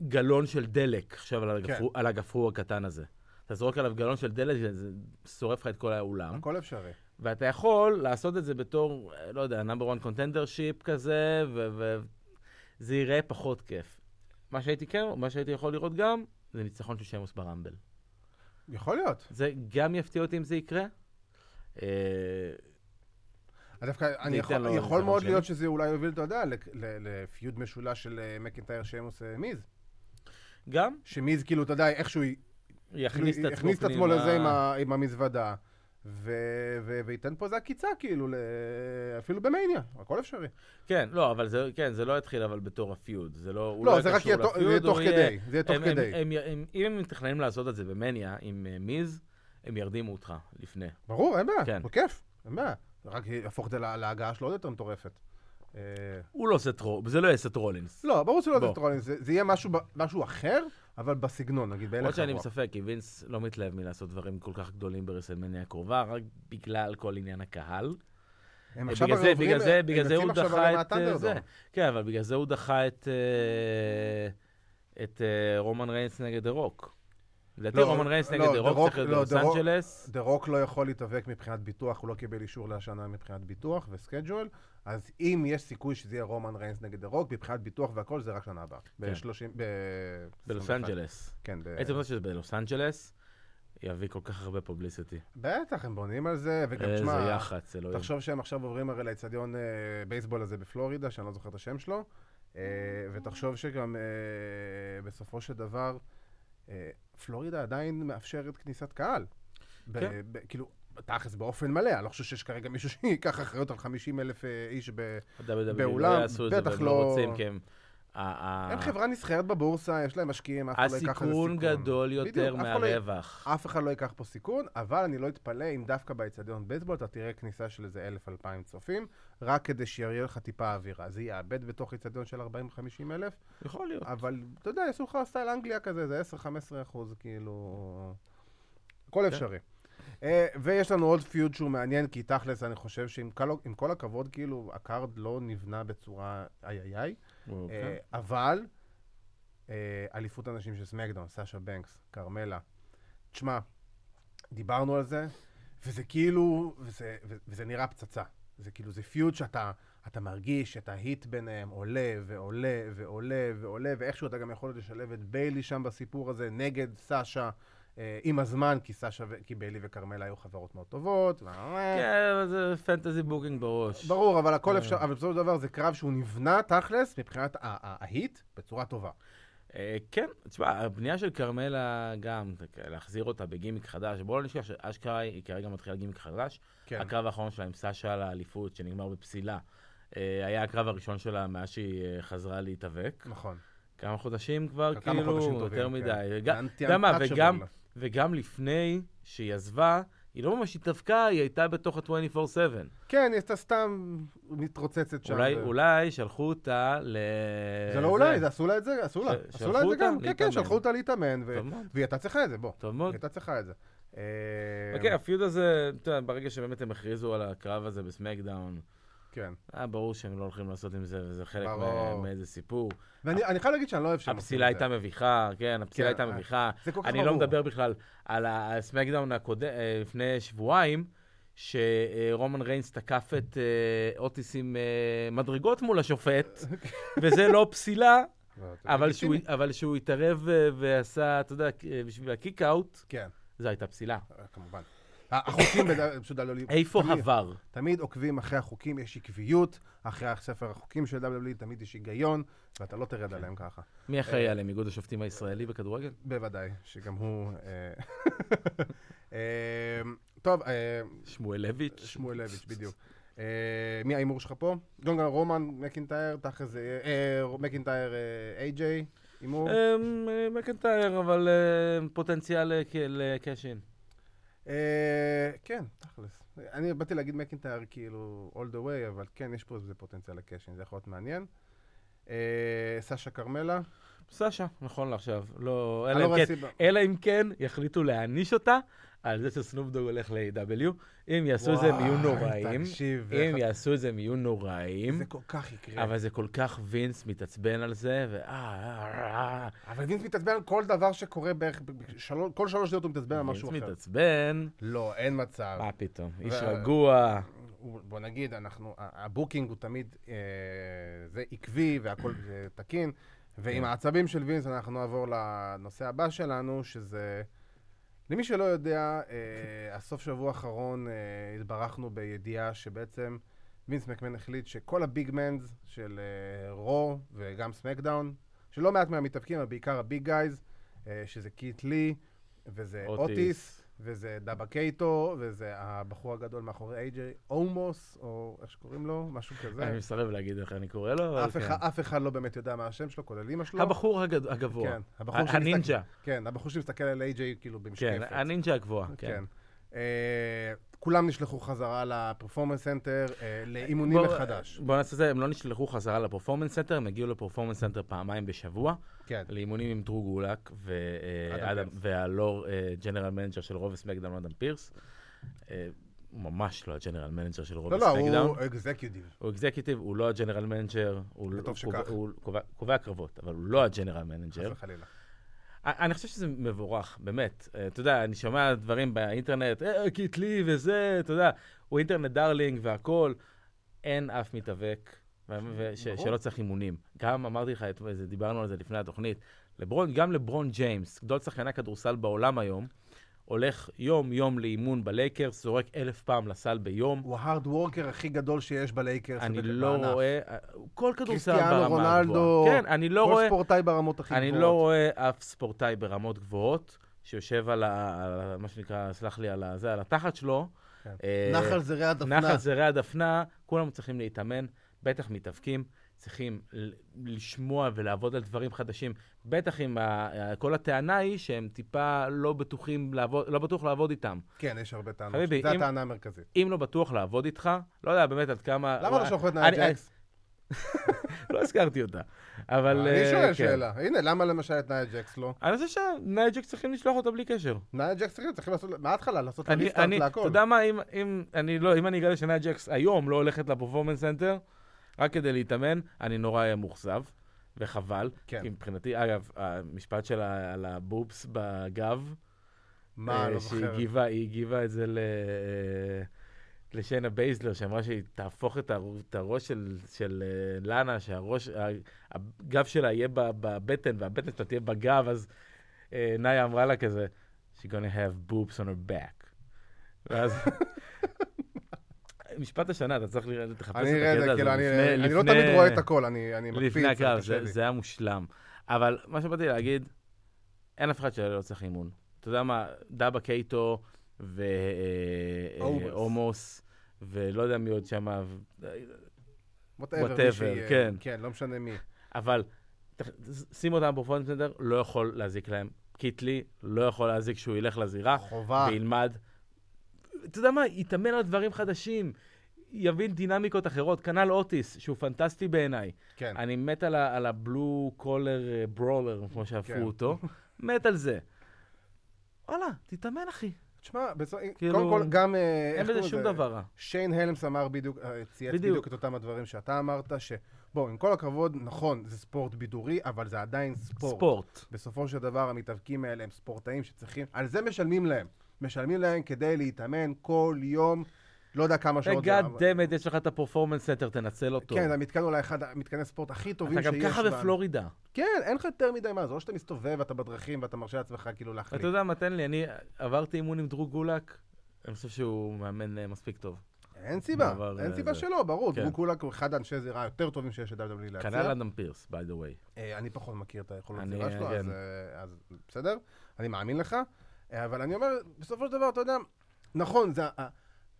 גלון של דלק עכשיו על, כן. הגפרור, על הגפרור הקטן הזה. אתה זורק עליו גלון של דלק, זה שורף לך את כל האולם. הכל אפשרי. ואתה יכול לעשות את זה בתור, לא יודע, number 1 contendership כזה, וזה ייראה פחות כיף. מה שהייתי כן, מה שהייתי יכול לראות גם, זה ניצחון של שמוס ברמבל. יכול להיות. זה גם יפתיע אותי אם זה יקרה. אה, דווקא, אני יכול, יכול מאוד. להיות שזה אולי יוביל, אתה יודע, לפיוד משולש של אה, מקינטייר שיימוס אה, מיז. גם שמיז, כאילו, אתה יודע, איכשהו יכניס את עצמו הכניס את עצמו. לזה עם, ה, עם המזוודה, ו, ו, וייתן פה איזה עקיצה, כאילו, ל, אפילו במאניה, הכל אפשרי. כן, לא, אבל זה, כן, זה לא יתחיל אבל בתור ה feud. זה לא, הוא לא, לא זה רק יהיה זה יהיה ל feud, תוך כדי, זה יהיה תוך הם- הם- כדי. הם- הם- אם הם מתכננים לעשות את זה במאניה עם אה, מיז, הם ירדימו אותך לפני. ברור, אין בעיה, כן. בכיף, אין בעיה. רק יהפוך את זה לה- להגעה שלו עוד יותר מטורפת. אה, הוא לא סט רולינס, זה לא יהיה סט רולינס. לא, ברור שלא בוא. זה trolling, זה יהיה משהו אחר, אבל בסגנון, נגיד, בהלך למרות שאני הרוח. בספק, כי וינס לא מתלהב מלעשות דברים כל כך גדולים ברסלמניה הקרובה, רק בגלל כל עניין הקהל. הם אה, עכשיו בגלל זה, בגלל זה, בגלל זה הוא דחה את אה. זה. כן, אבל בגלל זה הוא דחה את, את רומן ריינס נגד דה רוק. לדעתי לא, רומן ריינס לא, נגד דה רוק צריך להיות לא, בלוס אנג'לס. דה רוק לא יכול להתאבק מבחינת ביטוח, הוא לא קיבל אישור לשנה מבחינת ביטוח ו schedule, אז אם יש סיכוי שזה יהיה רומן ריינס נגד דה רוק, מבחינת ביטוח והכל, זה רק שנה הבאה. ב-30... ב... בלוס 21. אנג'לס. כן, ב... עצם זה שזה בלוס אנג'לס, יביא כל כך הרבה publicity. בטח, הם בונים על זה, וגם, איזה תשמע, יח"צ, אלוהים. תחשוב שהם עכשיו עוברים הרי לאצטדיון אה, בייסבול הזה בפלורידה, שאני לא זוכר את השם שלו, אה, ותחשוב שגם אה, בסופו של דבר, פלורידה עדיין מאפשרת כניסת קהל. כן. כאילו, תכלס באופן מלא, אני לא חושב שיש כרגע מישהו שייקח אחריות על 50 אלף איש ב... ה-WWE באולם, לא בטח לא- לא הם חברה נסחרת בבורסה, יש להם משקיעים, אף אחד לא ייקח על זה סיכון. הסיכון גדול יותר לא- מהרווח. אף אחד לא ייקח פה סיכון, אבל אני לא אתפלא אם דווקא באצטדיון בייסבול אתה תראה כניסה של איזה אלף אלפיים צופים, רק כדי שיהיה לך טיפה אווירה. זה יאבד בתוך אצטדיון של 40-50 אלף, יכול להיות. אבל אתה יודע, יעשו לך סטייל אנגליה כזה, זה 10-15 אחוז, כאילו... הכל אפשרי. אה, ויש לנו עוד פיוד שהוא מעניין, כי תכלס, אני חושב שעם כל, הכבוד, כאילו, ה card לא נבנה בצורה איי איי איי. אוקיי. אה, אבל אה, אליפות הנשים של סמקדאון, סאשה בנקס, כרמלה. תשמע, דיברנו על זה, וזה כאילו, וזה, וזה נראה פצצה. זה כאילו, זה feud שאתה אתה מרגיש את ה heat ביניהם עולה ועולה ועולה ועולה, ואיכשהו אתה גם יכול לשלב את ביילי שם בסיפור הזה נגד סאשה. אה, עם הזמן, כי ביילי וכרמלה היו חברות מאוד טובות. כן, זה fantasy booking בראש. ברור, אבל הכל אה. אפשר, אבל בסופו של דבר זה קרב שהוא נבנה תכלס מבחינת ה heat בצורה טובה. אה, כן, תשמע, הבנייה של כרמלה גם, להחזיר אותה בגימיק חדש, בואו לא נשכח שאשכרה היא כרגע מתחילה גימיק חדש. כן. הקרב האחרון שלה עם סשה לאליפות, שנגמר בפסילה, היה הקרב הראשון שלה מאז שהיא חזרה להתאבק. נכון. כמה חודשים כבר, כאילו, יותר כן. מדי. גם- אנטי- גם מה. וגם, וגם לפני שהיא עזבה, היא לא ממש התאבקה, היא הייתה בתוך ה-24/7. כן, היא הייתה סתם מתרוצצת שם. אולי, ו- אולי שלחו אותה ל... זה לא אולי, זה עשו לה את זה, עשו לה. עשו לה את זה גם. אותה כן, כן, להתאמן. שלחו אותה להתאמן, ו-. והיא הייתה צריכה את זה, בוא. טוב היא מאוד. הייתה צריכה את זה. אה, אוקיי, הפיוד הזה, אתה יודע, ברגע שבאמת הם הכריזו על הקרב הזה בסמקדאון, כן. היה ברור שהם לא הולכים לעשות עם זה, וזה חלק מאיזה סיפור. ואני אני חייב להגיד שאני לא אוהב שהם הפסילה. הייתה מביכה, כן, הפסילה כן, הייתה אה, מביכה. אני לא. מדבר בכלל על הסמקדאון הקודם, אה, לפני שבועיים, שרומן ריינס תקף את אה, אוטיס עם אה, מדרגות מול השופט, וזה לא פסילה, לא, אבל שהוא-. אבל שהוא התערב אה, ועשה, אתה יודע, אה, בשביל ה kick-out, כן, זו הייתה פסילה. אה, כמובן. החוקים פשוט לא... איפה עבר? תמיד עוקבים אחרי החוקים, יש עקביות, אחרי ספר החוקים של WWE, תמיד יש היגיון, ואתה לא תרד עליהם ככה. מי אחראי עליהם? איגוד השופטים הישראלי בכדורגל? בוודאי, שגם הוא... אה, אה, טוב, אה, שמואלביץ'? שמואלביץ', בדיוק. אה, מי ההימור שלך פה? כל רומן מקינטייר, תכל'ס זה... אה, מקינטייר איי-ג'יי, הימור? אמ, אה, מקנטייר, אבל אה, פוטנציאל אה, לקאשין. אה, כן, תכל'ס. אני באתי להגיד מקינטייר כאילו all the way, אבל כן, יש פה איזה פוטנציאל לקאשין, זה יכול להיות מעניין. אה, סשה כרמלה. סשה, נכון לעכשיו. לא, לא כן-. אלא אם כן יחליטו להעניש אותה על זה שסנופדוג הולך ל-AW. אם יעשו את זה, הם יהיו נוראים. תקשיב, אם יעשו את זה, הם יהיו נוראים. זה כל כך יקרה. אבל זה כל כך וינס מתעצבן על זה, ו... אה, אה, אה. אבל וינס מתעצבן על כל דבר שקורה בערך, כל שלוש שניות הוא מתעצבן על וינס משהו אחר. מתעצבן, לא, אין מצב. מה פתאום? איש רגוע. בוא נגיד, אנחנו, ה booking הוא תמיד, זה עקבי והכל תקין, ועם כן. העצבים של וינס אנחנו נעבור לנושא הבא שלנו, שזה, למי שלא יודע, אה, הסוף שבוע האחרון אה, התברכנו בידיעה שבעצם וינס מקמן החליט שכל ה big mans של אה, Raw וגם SmackDown, שלא מעט מהמתאבקים, אבל בעיקר ה big guys, אה, שזה קיט לי, וזה אוטיס. וזה דאבה קייטו, וזה הבחור הגדול מאחורי איי-ג'יי, אומוס, או איך שקוראים לו, משהו כזה. אני מסרב להגיד איך אני קורא לו, אבל אף כן. אחד, אף אחד לא באמת יודע מה השם שלו, כולל אימא שלו. הבחור הגד- הגבוה. כן, הבחור ה- שמסתכל- הנינג'ה. כן, הבחור שמסתכל על איי-ג'יי כאילו כן, במשקפת. הנינג'ה הגבוה. כן. כן. אה, כולם נשלחו חזרה ל Performance Center, אה, לאימונים בוא- מחדש. בוא נעשה את זה, הם לא נשלחו חזרה ל Performance Center, הם הגיעו ל Performance Center פעמיים בשבוע, כן. לאימונים עם דרו גולק. והלא general manager של Raw ו SmackDown, אדם פירס. אה, הוא ממש לא ה general manager של Raw ו לא, לא, SmackDown. הוא executive. הוא executive, הוא לא ה general manager, וטוב הוא שכך. הוא קובע קרבות, אבל הוא לא ה general manager. חס וחלילה. אני חושב שזה מבורך, באמת. אה, אתה יודע, אני שומע דברים באינטרנט, אה, קיט לי וזה, אתה יודע, הוא internet darling והכול. אין אף מתאבק ברור. שלא צריך אימונים. גם אמרתי לך, דיברנו על זה לפני התוכנית, לברון, גם לברון ג'יימס, גדול שחקני הכדורסל בעולם היום, הולך יום-יום לאימון בלייקרס, זורק אלף פעם לסל ביום. הוא ההארד וורקר הכי גדול שיש בלייקרס. אני. לא רואה, כל כדורסל קריסטיאנו ברמה רונלדו, הגבוהה. כן, אני לא כל רואה... ספורטאי ברמות הכי גבוהות. אני לא רואה אף ספורטאי ברמות גבוהות שיושב על, ה, על מה שנקרא, סלח לי, על, הזה, על התחת שלו. כן. אה, נחל זרי הדפנה. נחל זרי הדפנה, כולם צריכים להתאמן, בטח מתאבקים, צריכים לשמוע ולעבוד על דברים חדשים. בטח אם ה, כל הטענה היא שהם טיפה לא בטוחים לעבוד, לא בטוח לעבוד איתם. כן, יש הרבה טענות. חביבי, זו אם- הטענה המרכזית. אם לא בטוח לעבוד איתך, לא יודע באמת עד כמה... למה לא אני- נאי ג'קס? לא הזכרתי אותה, אבל... אני אה, שואל כן. שאלה. הנה, למה למשל את נאי ג'קס לא? אני חושב שנאי ג'קס צריכים לשלוח אותה בלי קשר. נאי ג'קס צריכים לעשות, מההתחלה לעשות לה אני, להכל. אתה יודע מה, אם, אני לא, אם אני אגלה שנאי ג'קס היום לא הולכת ל Performance Center, רק כדי להתאמן, אני נורא אהיה מאוכזב, וחבל. כן. כי מבחינתי, אגב, המשפט שלה על הבובס בגב, מה, אה, לא שהיא זוכר. הגיבה, היא הגיבה את זה ל... אה, לשיינה בייזלר, שאמרה שהיא תהפוך את, הר... את הראש של, של אה, לאנה, שהראש, הגב שלה יהיה בבטן והבטן שלה תהיה בגב, אז אה, נאיה אמרה לה כזה, she's gonna have boobs on her back. ואז... משפט השנה, אתה צריך לחפש את הקטע זה, הזה. כאילו, אני לא תמיד רואה את הכל, אני מקפיץ, לפני הקרב, זה, היה מושלם. אבל מה שבאתי להגיד, אין אף אחד שלא צריך אימון. אתה יודע מה, דאבה קייטו אומוס. ואומוס, ולא יודע מי עוד שם, whatever, שיהיה. כן. כן, לא משנה מי. אבל שים אותם ב Performance Center, לא יכול להזיק להם. קיטלי לא יכול להזיק שהוא ילך לזירה חובה. וילמד. אתה יודע מה, יתאמן על דברים חדשים, יבין דינמיקות אחרות. כנ"ל אוטיס, שהוא פנטסטי בעיניי. כן. אני מת על, ה- על הבלו קולר ברולר, כמו שהפכו כן. אותו. מת על זה. וואלה, תתאמן, אחי. תשמע, בסופו- כאילו, קודם כל, גם... אה, אין בזה שום? דבר רע. שיין הלמס אמר בדיוק, אה, צייץ בדיוק. בדיוק את אותם הדברים שאתה אמרת, שבוא, עם כל הכבוד, נכון, זה ספורט בידורי, אבל זה עדיין ספורט. ספורט. בסופו של דבר, המתאבקים האלה הם ספורטאים שצריכים, על זה משלמים להם. משלמים להם כדי להתאמן כל יום, לא יודע כמה שעות. ו god אבל- damn it, יש לך את ה Performance Center, תנצל אותו. כן, המתקן אולי אחד המתקני ספורט הכי טובים אתה שיש. גם ככה בפלורידה. כן, אין לך יותר מדי מה, זה לא שאתה מסתובב ואתה בדרכים ואתה מרשה לעצמך כאילו להחליט. אתה יודע מה, תן לי, אני עברתי אימון עם דרו גולק, אני חושב שהוא מאמן אה, מספיק טוב. אין סיבה, אין אה, סיבה. שלא, ברור. כן. דרו גולק הוא אחד האנשי זירה היותר טובים שיש ל-WWE כנ"ל להציע. אדם פירס, by the way. אה, אני פחות מכיר את היכולות זירה שלו, כן. אז, בסדר, אני מאמין לך. אבל אני אומר, בסופו של דבר, אתה יודע, נכון, זה...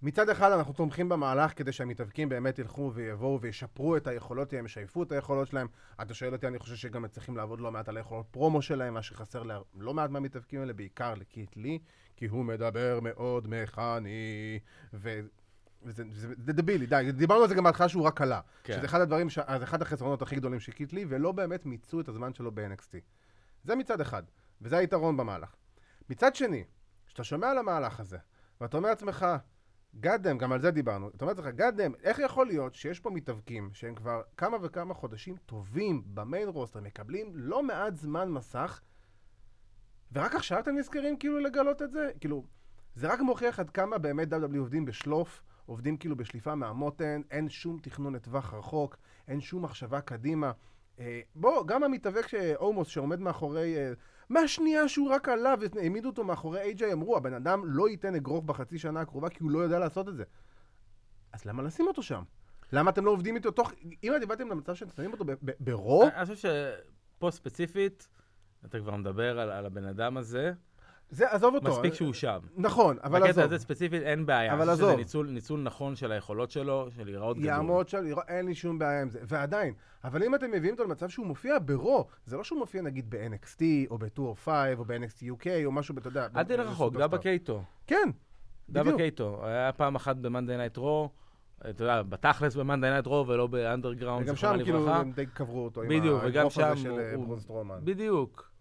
מצד אחד אנחנו תומכים במהלך כדי שהמתאבקים באמת ילכו ויבואו וישפרו את היכולות שלהם, ישייפו את היכולות שלהם. אתה שואל אותי, אני חושב שגם צריכים לעבוד לא מעט על היכולות פרומו שלהם, מה שחסר ללא מעט מהמתאבקים האלה, בעיקר לקיט לי, כי הוא מדבר מאוד מכני, ו... וזה זה, זה דבילי, די, דיברנו על זה גם בהתחלה שהוא רק עלה. כן. שזה אחד הדברים, ש... זה אחד החסרונות הכי גדולים של קיט לי, ולא באמת מיצו את הזמן שלו ב-NXT. זה מצד אחד, וזה היתרון במהלך. מצד שני, כשאתה שומע על המהלך הזה, ואתה אומר לעצמך, גאדם, גם על זה דיברנו, אתה אומר לעצמך, גאדם, איך יכול להיות שיש פה מתאבקים שהם כבר כמה וכמה חודשים טובים במיין רוסטר, מקבלים לא מעט זמן מסך, ורק עכשיו אתם נזכרים כאילו לגלות את זה? כאילו, זה רק מוכיח עד כמה באמת WWE עובדים בשלוף, עובדים כאילו בשליפה מהמותן, אין שום תכנון לטווח רחוק, אין שום מחשבה קדימה. אה, בוא, גם המתאבק שאומוס שעומד מאחורי... אה, מהשנייה שהוא רק עלה והעמידו אותו מאחורי איי-ג'יי, אמרו, הבן אדם לא ייתן אגרוף בחצי שנה הקרובה כי הוא לא יודע לעשות את זה. אז למה לשים אותו שם? למה אתם לא עובדים איתו תוך... אם אתם באתם למצב שאתם שמים אותו ב- ב- ברו, אני חושב שפה ספציפית, אתה כבר מדבר על, על הבן אדם הזה, זה, עזוב אותו. מספיק שהוא שם. נכון, אבל בקטע עזוב. הזה ספציפית אין בעיה. אבל חושב שזה עזוב. ניצול, ניצול נכון של היכולות שלו, של להיראות גדול. יעמוד שם, לראות, אין לי שום בעיה עם זה. ועדיין, אבל אם אתם מביאים אותו למצב שהוא מופיע ב Raw, זה לא שהוא מופיע נגיד ב-NXT, או ב-205, או ב-NXT UK, או משהו, אתה יודע. אל תלך רחוק. דאבה קייטו. כן, דאבה בדיוק. קייטו. היה פעם אחת ב-Monday Night Raw, אתה יודע, בתכלס ב-Monday Night Raw ולא ב Underground, וגם שם כאילו הם די קברו אותו בדיוק, עם האגרוף הזה של אה, ברון סטרומן. בדיוק.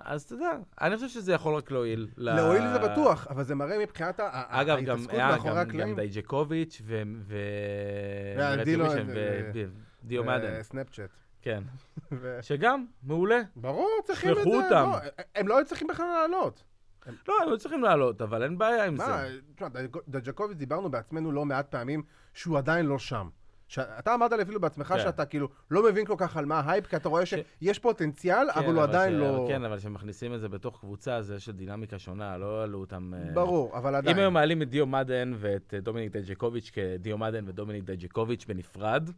אז אתה יודע, אני חושב שזה יכול רק להועיל. להועיל זה בטוח, אבל זה מראה מבחינת אגב, ההתעסקות מאחורי הקלעים. גם דייקוביץ' ו... ו... והדילו- ורטיוביישן ו- ו- דיו מדן, סנאפצ'אט. כן. שגם, מעולה. ברור, צריכים את זה. שלחו אותם. לא, הם לא היו צריכים בכלל לעלות. לא, הם היו צריכים לעלות, אבל אין בעיה עם מה, זה. תשמע, דג'קוביץ' דיברנו בעצמנו לא מעט פעמים שהוא עדיין לא שם. אתה אמרת לי אפילו בעצמך כן. שאתה כאילו לא מבין כל כך על מה ההייפ, כי אתה רואה שיש פוטנציאל, כן, אבל הוא עדיין ש- לא... כן, אבל כשמכניסים את זה בתוך קבוצה, זה של דינמיקה שונה, לא העלו אותם... אה, ברור, אבל אם עדיין. היו מעלים את דיו מאדין ואת אה, דומיניק דג'קוביץ' כדיו מאדין ודומיניק דג'קוביץ' בנפרד,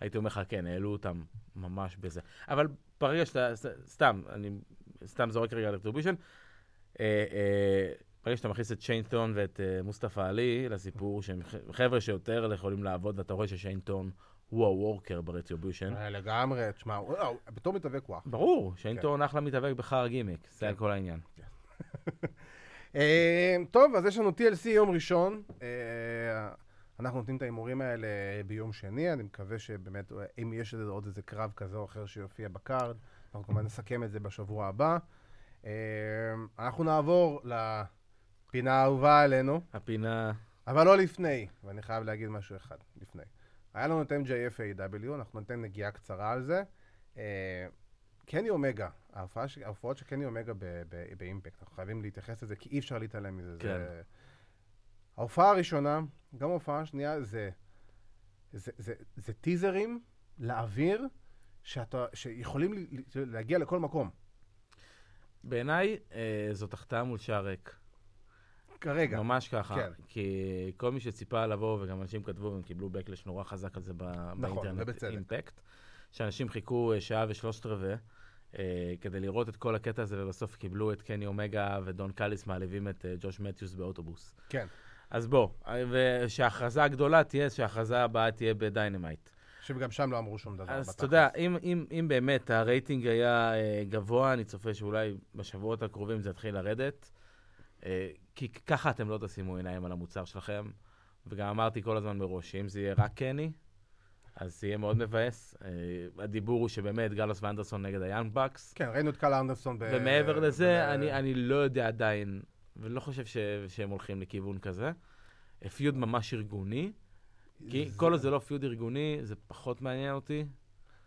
הייתי אומר לך, כן, העלו אותם ממש בזה. אבל ברגע שאתה, סתם, אני סתם זורק רגע על Retribution, ברגע שאתה מכניס את שיין ת'ורן ואת אה, מוסטפא עלי לסיפור, שהם חבר'ה שיותר יכולים לעבוד, ואתה רואה ששיין ת'ורן הוא ה worker ב Retribution. אה, לגמרי, תשמע, הוא- לא, בתור מתאבק וואו. ברור, שיין כן. אחלה מתאבק בחר גימיק, זה היה כל העניין. אה, טוב, אז יש לנו TLC יום ראשון. אה, אנחנו נותנים את ההימורים האלה ביום שני, אני מקווה שבאמת, אה, אם יש עוד איזה קרב כזה או אחר שיופיע בקארד, אנחנו כמובן נסכם את זה בשבוע הבא. אה, אנחנו נעבור לפינה האהובה עלינו, הפינה... אבל לא לפני, ואני חייב להגיד משהו אחד לפני. היה לנו את MJF AW, אנחנו ניתן נגיעה קצרה על זה. אה, קני אומגה, ההופעות של קני אומגה באימפקט, אנחנו חייבים להתייחס לזה, כי אי אפשר להתעלם מזה. כן. זה... ההופעה הראשונה, גם ההופעה השנייה, זה, זה, זה, זה טיזרים לאוויר, שאתה, שיכולים להגיע לכל מקום. בעיניי, אה, זאת החטאה מול שער ריק. כרגע. ממש ככה. כן. כי כל מי שציפה לבוא, וגם אנשים כתבו, והם קיבלו backlash נורא חזק על זה ב- נכון, באינטרנט, ובצדק. Impact, שאנשים חיכו אה, שעה ושלושת רבעי. אה, כדי לראות את כל הקטע הזה, ובסוף קיבלו את קני אומגה ודון קאליס מעליבים את אה, ג'וש מתיוס באוטובוס. כן. אז בוא, אה, ושההכרזה הגדולה תהיה, שההכרזה הבאה תהיה ב Dynamite. שגם שם לא אמרו שום דבר. אז. אתה יודע, אם, אם, אם באמת הרייטינג היה אה, גבוה, אני צופה שאולי בשבועות הקרובים זה יתחיל לרדת. אה, כי ככה אתם לא תשימו עיניים על המוצר שלכם. וגם אמרתי כל הזמן מראש, שאם זה יהיה רק קני, אז זה יהיה מאוד מבאס. אה, הדיבור הוא שבאמת גלוס ואנדרסון נגד היאנג בקס. כן, ראינו את קל אנדרסון ב... ומעבר לזה, ב- אני, אני לא יודע עדיין, ולא חושב ש, שהם הולכים לכיוון כזה. פיוד ממש ארגוני. כי זה- כל עוד זה לא פיוד ארגוני, זה פחות מעניין אותי.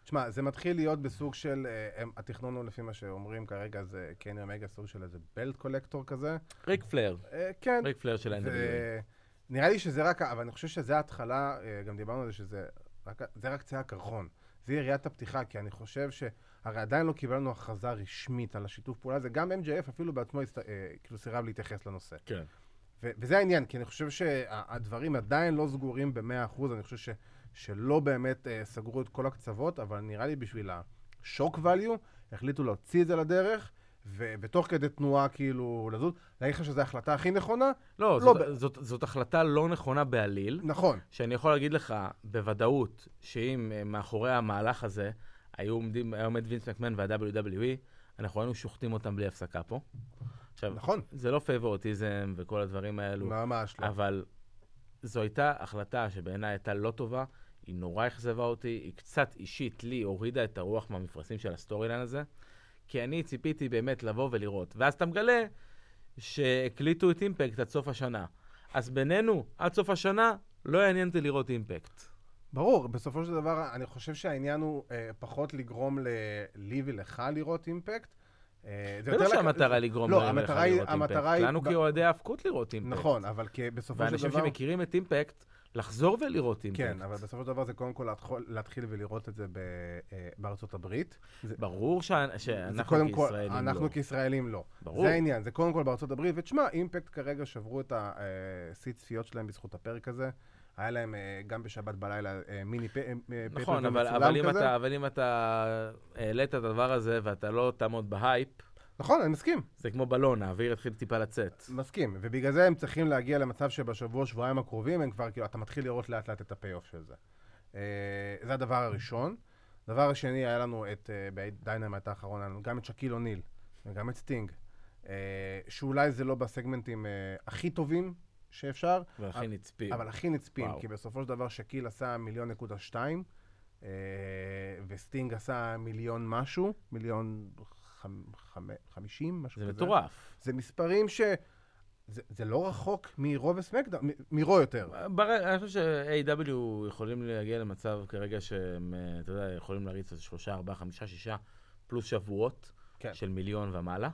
תשמע, זה מתחיל להיות בסוג של, אה, הם- התכנון הוא לפי מה שאומרים כרגע, זה קני אומגה, סוג של איזה בלט קולקטור כזה. ריק פלר, אה, כן. ריק פלר של ה-NWA. נראה לי שזה רק, אבל אני חושב שזה ההתחלה, אה, גם דיברנו על זה, שזה רק, זה רק קצה הקרחון. זה יריית הפתיחה, כי אני חושב ש... הרי עדיין לא קיבלנו הכרזה רשמית על השיתוף פעולה הזה, גם MJF אפילו בעצמו הסת... כאילו סירב להתייחס לנושא. כן. ו- וזה העניין, כי אני חושב שהדברים עדיין לא סגורים ב-100%, אני חושב ש- שלא באמת uh, סגרו את כל הקצוות, אבל נראה לי בשביל השוק value, החליטו להוציא את זה לדרך, ו- ותוך כדי תנועה כאילו לזוז, להגיד לך שזו ההחלטה הכי נכונה? לא, לא זאת, ב- זאת, זאת החלטה לא נכונה בעליל, נכון. שאני יכול להגיד לך בוודאות, שאם אה, מאחורי המהלך הזה היו עומדים, היה עומד וינס מקמן וה-WWE, אנחנו היינו שוחטים אותם בלי הפסקה פה. עכשיו, נכון. זה לא favoritism וכל הדברים האלו, ממש לא. אבל זו הייתה החלטה שבעיניי הייתה לא טובה, היא נורא אכזבה אותי, היא קצת אישית לי הורידה את הרוח מהמפרשים של ה storyline הזה, כי אני ציפיתי באמת לבוא ולראות. ואז אתה מגלה שהקליטו את אימפקט עד סוף השנה. אז בינינו, עד סוף השנה, לא יעניין אותי לראות אימפקט. ברור, בסופו של דבר, אני חושב שהעניין הוא אה, פחות לגרום לי ולך לראות אימפקט. אה, זה לא שהמטרה לגרום לא, להם לך לראות אימפקט. לנו כאוהדי האבקות לראות אימפקט. נכון, אבל בסופו של ואנשים דבר... שמכירים את אימפקט, לחזור ולראות אימפקט. כן, אבל בסופו של דבר זה קודם כל להתחיל ולראות את זה ב- אה, בארצות הברית. זה- ברור זה שאנחנו קודם כל, כישראלים לא. אנחנו כישראלים לא. ברור. זה העניין, זה קודם כל בארצות הברית, ותשמע, אימפקט כרגע שברו את השיא צפיות שלהם בזכות הפרק הזה. היה להם אה, גם בשבת בלילה אה, מיני פ- אה, אה, נכון, אבל, אבל, אם. אתה, אבל אם אתה העלית את הדבר הזה ואתה לא תעמוד בהייפ, נכון, אני מסכים. זה כמו בלון, האוויר יתחיל טיפה לצאת. מסכים, ובגלל זה הם צריכים להגיע למצב שבשבוע, שבועיים הקרובים, הם כבר, כאילו, אתה מתחיל לראות לאט לאט את ה payoff של זה. אה, זה הדבר הראשון. דבר השני, היה לנו את, אה, בדיינמייט האחרון, היה לנו גם את שאקיל אוניל, וגם את סטינג, אה, שאולי זה לא בסגמנטים אה, הכי טובים שאפשר, והכי נצפי. אבל הכי נצפים, וואו. כי בסופו של דבר שאקיל עשה מיליון נקודה שתיים, וסטינג עשה מיליון משהו, מיליון חמ- חמ- חמישים, משהו זה כזה. מטורף. זה מספרים ש... זה, זה לא רחוק מרו וסמקדאון, מרו יותר. בר... אני חושב ש-A.W. יכולים להגיע למצב כרגע שהם, אה, אתה יודע, יכולים להריץ איזה שלושה, ארבעה, חמישה, שישה, פלוס שבועות כן. של מיליון ומעלה.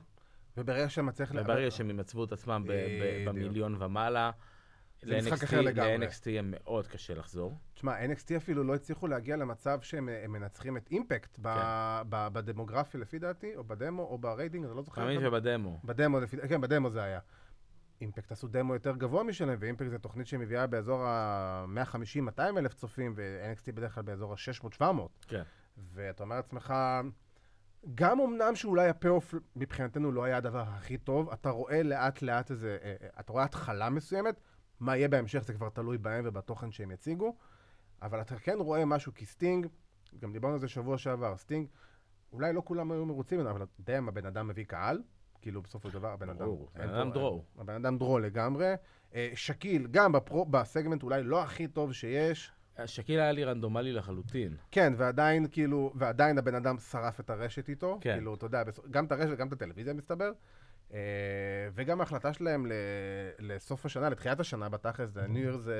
וברגע שמצליח... וברגע שהם ימצבו את עצמם. במיליון ומעלה, זה משחק אחר לגמרי. ל-NXT יהיה מאוד קשה לחזור. תשמע, NXT אפילו לא הצליחו להגיע למצב שהם הם מנצחים את אימפקט כן. בדמוגרפי לפי דעתי, או בדמו, או ברייטינג, אני לא זוכר. מאמין אחד- שב demo. ב demo, לפי, כן, בדמו זה היה. אימפקט עשו דמו יותר גבוה משלהם, ואימפקט זו תוכנית שמביאה באזור ה-150-200 אלף צופים, ו-NXT בדרך כלל באזור ה-600-700. כן. ואתה אומר לעצמך, גם אמנם שאולי ה payoff מבחינתנו לא היה הדבר הכי טוב, אתה רואה לאט לאט איזה, אה, אה, אתה רואה התחלה מסוימת, מה יהיה בהמשך זה כבר תלוי בהם ובתוכן שהם יציגו, אבל אתה כן רואה משהו כי סטינג, גם דיברנו על זה שבוע שעבר, סטינג, אולי לא כולם היו מרוצים ממנו, אבל damn, הבן אדם מביא קהל, כאילו בסופו של דבר הבן אדם... ברור, אין בן אדם פה- draw. הבן אדם draw לגמרי. אה, שאקיל, גם בפרו, בסגמנט אולי לא הכי טוב שיש, שאקיל היה לי רנדומלי לחלוטין. כן, ועדיין, כאילו, ועדיין הבן אדם שרף את הרשת איתו. כן. כאילו, אתה יודע, גם את הרשת, גם את הטלוויזיה, מסתבר. אה, וגם ההחלטה שלהם לסוף השנה, לתחילת השנה, בתכלס, ל New Year's,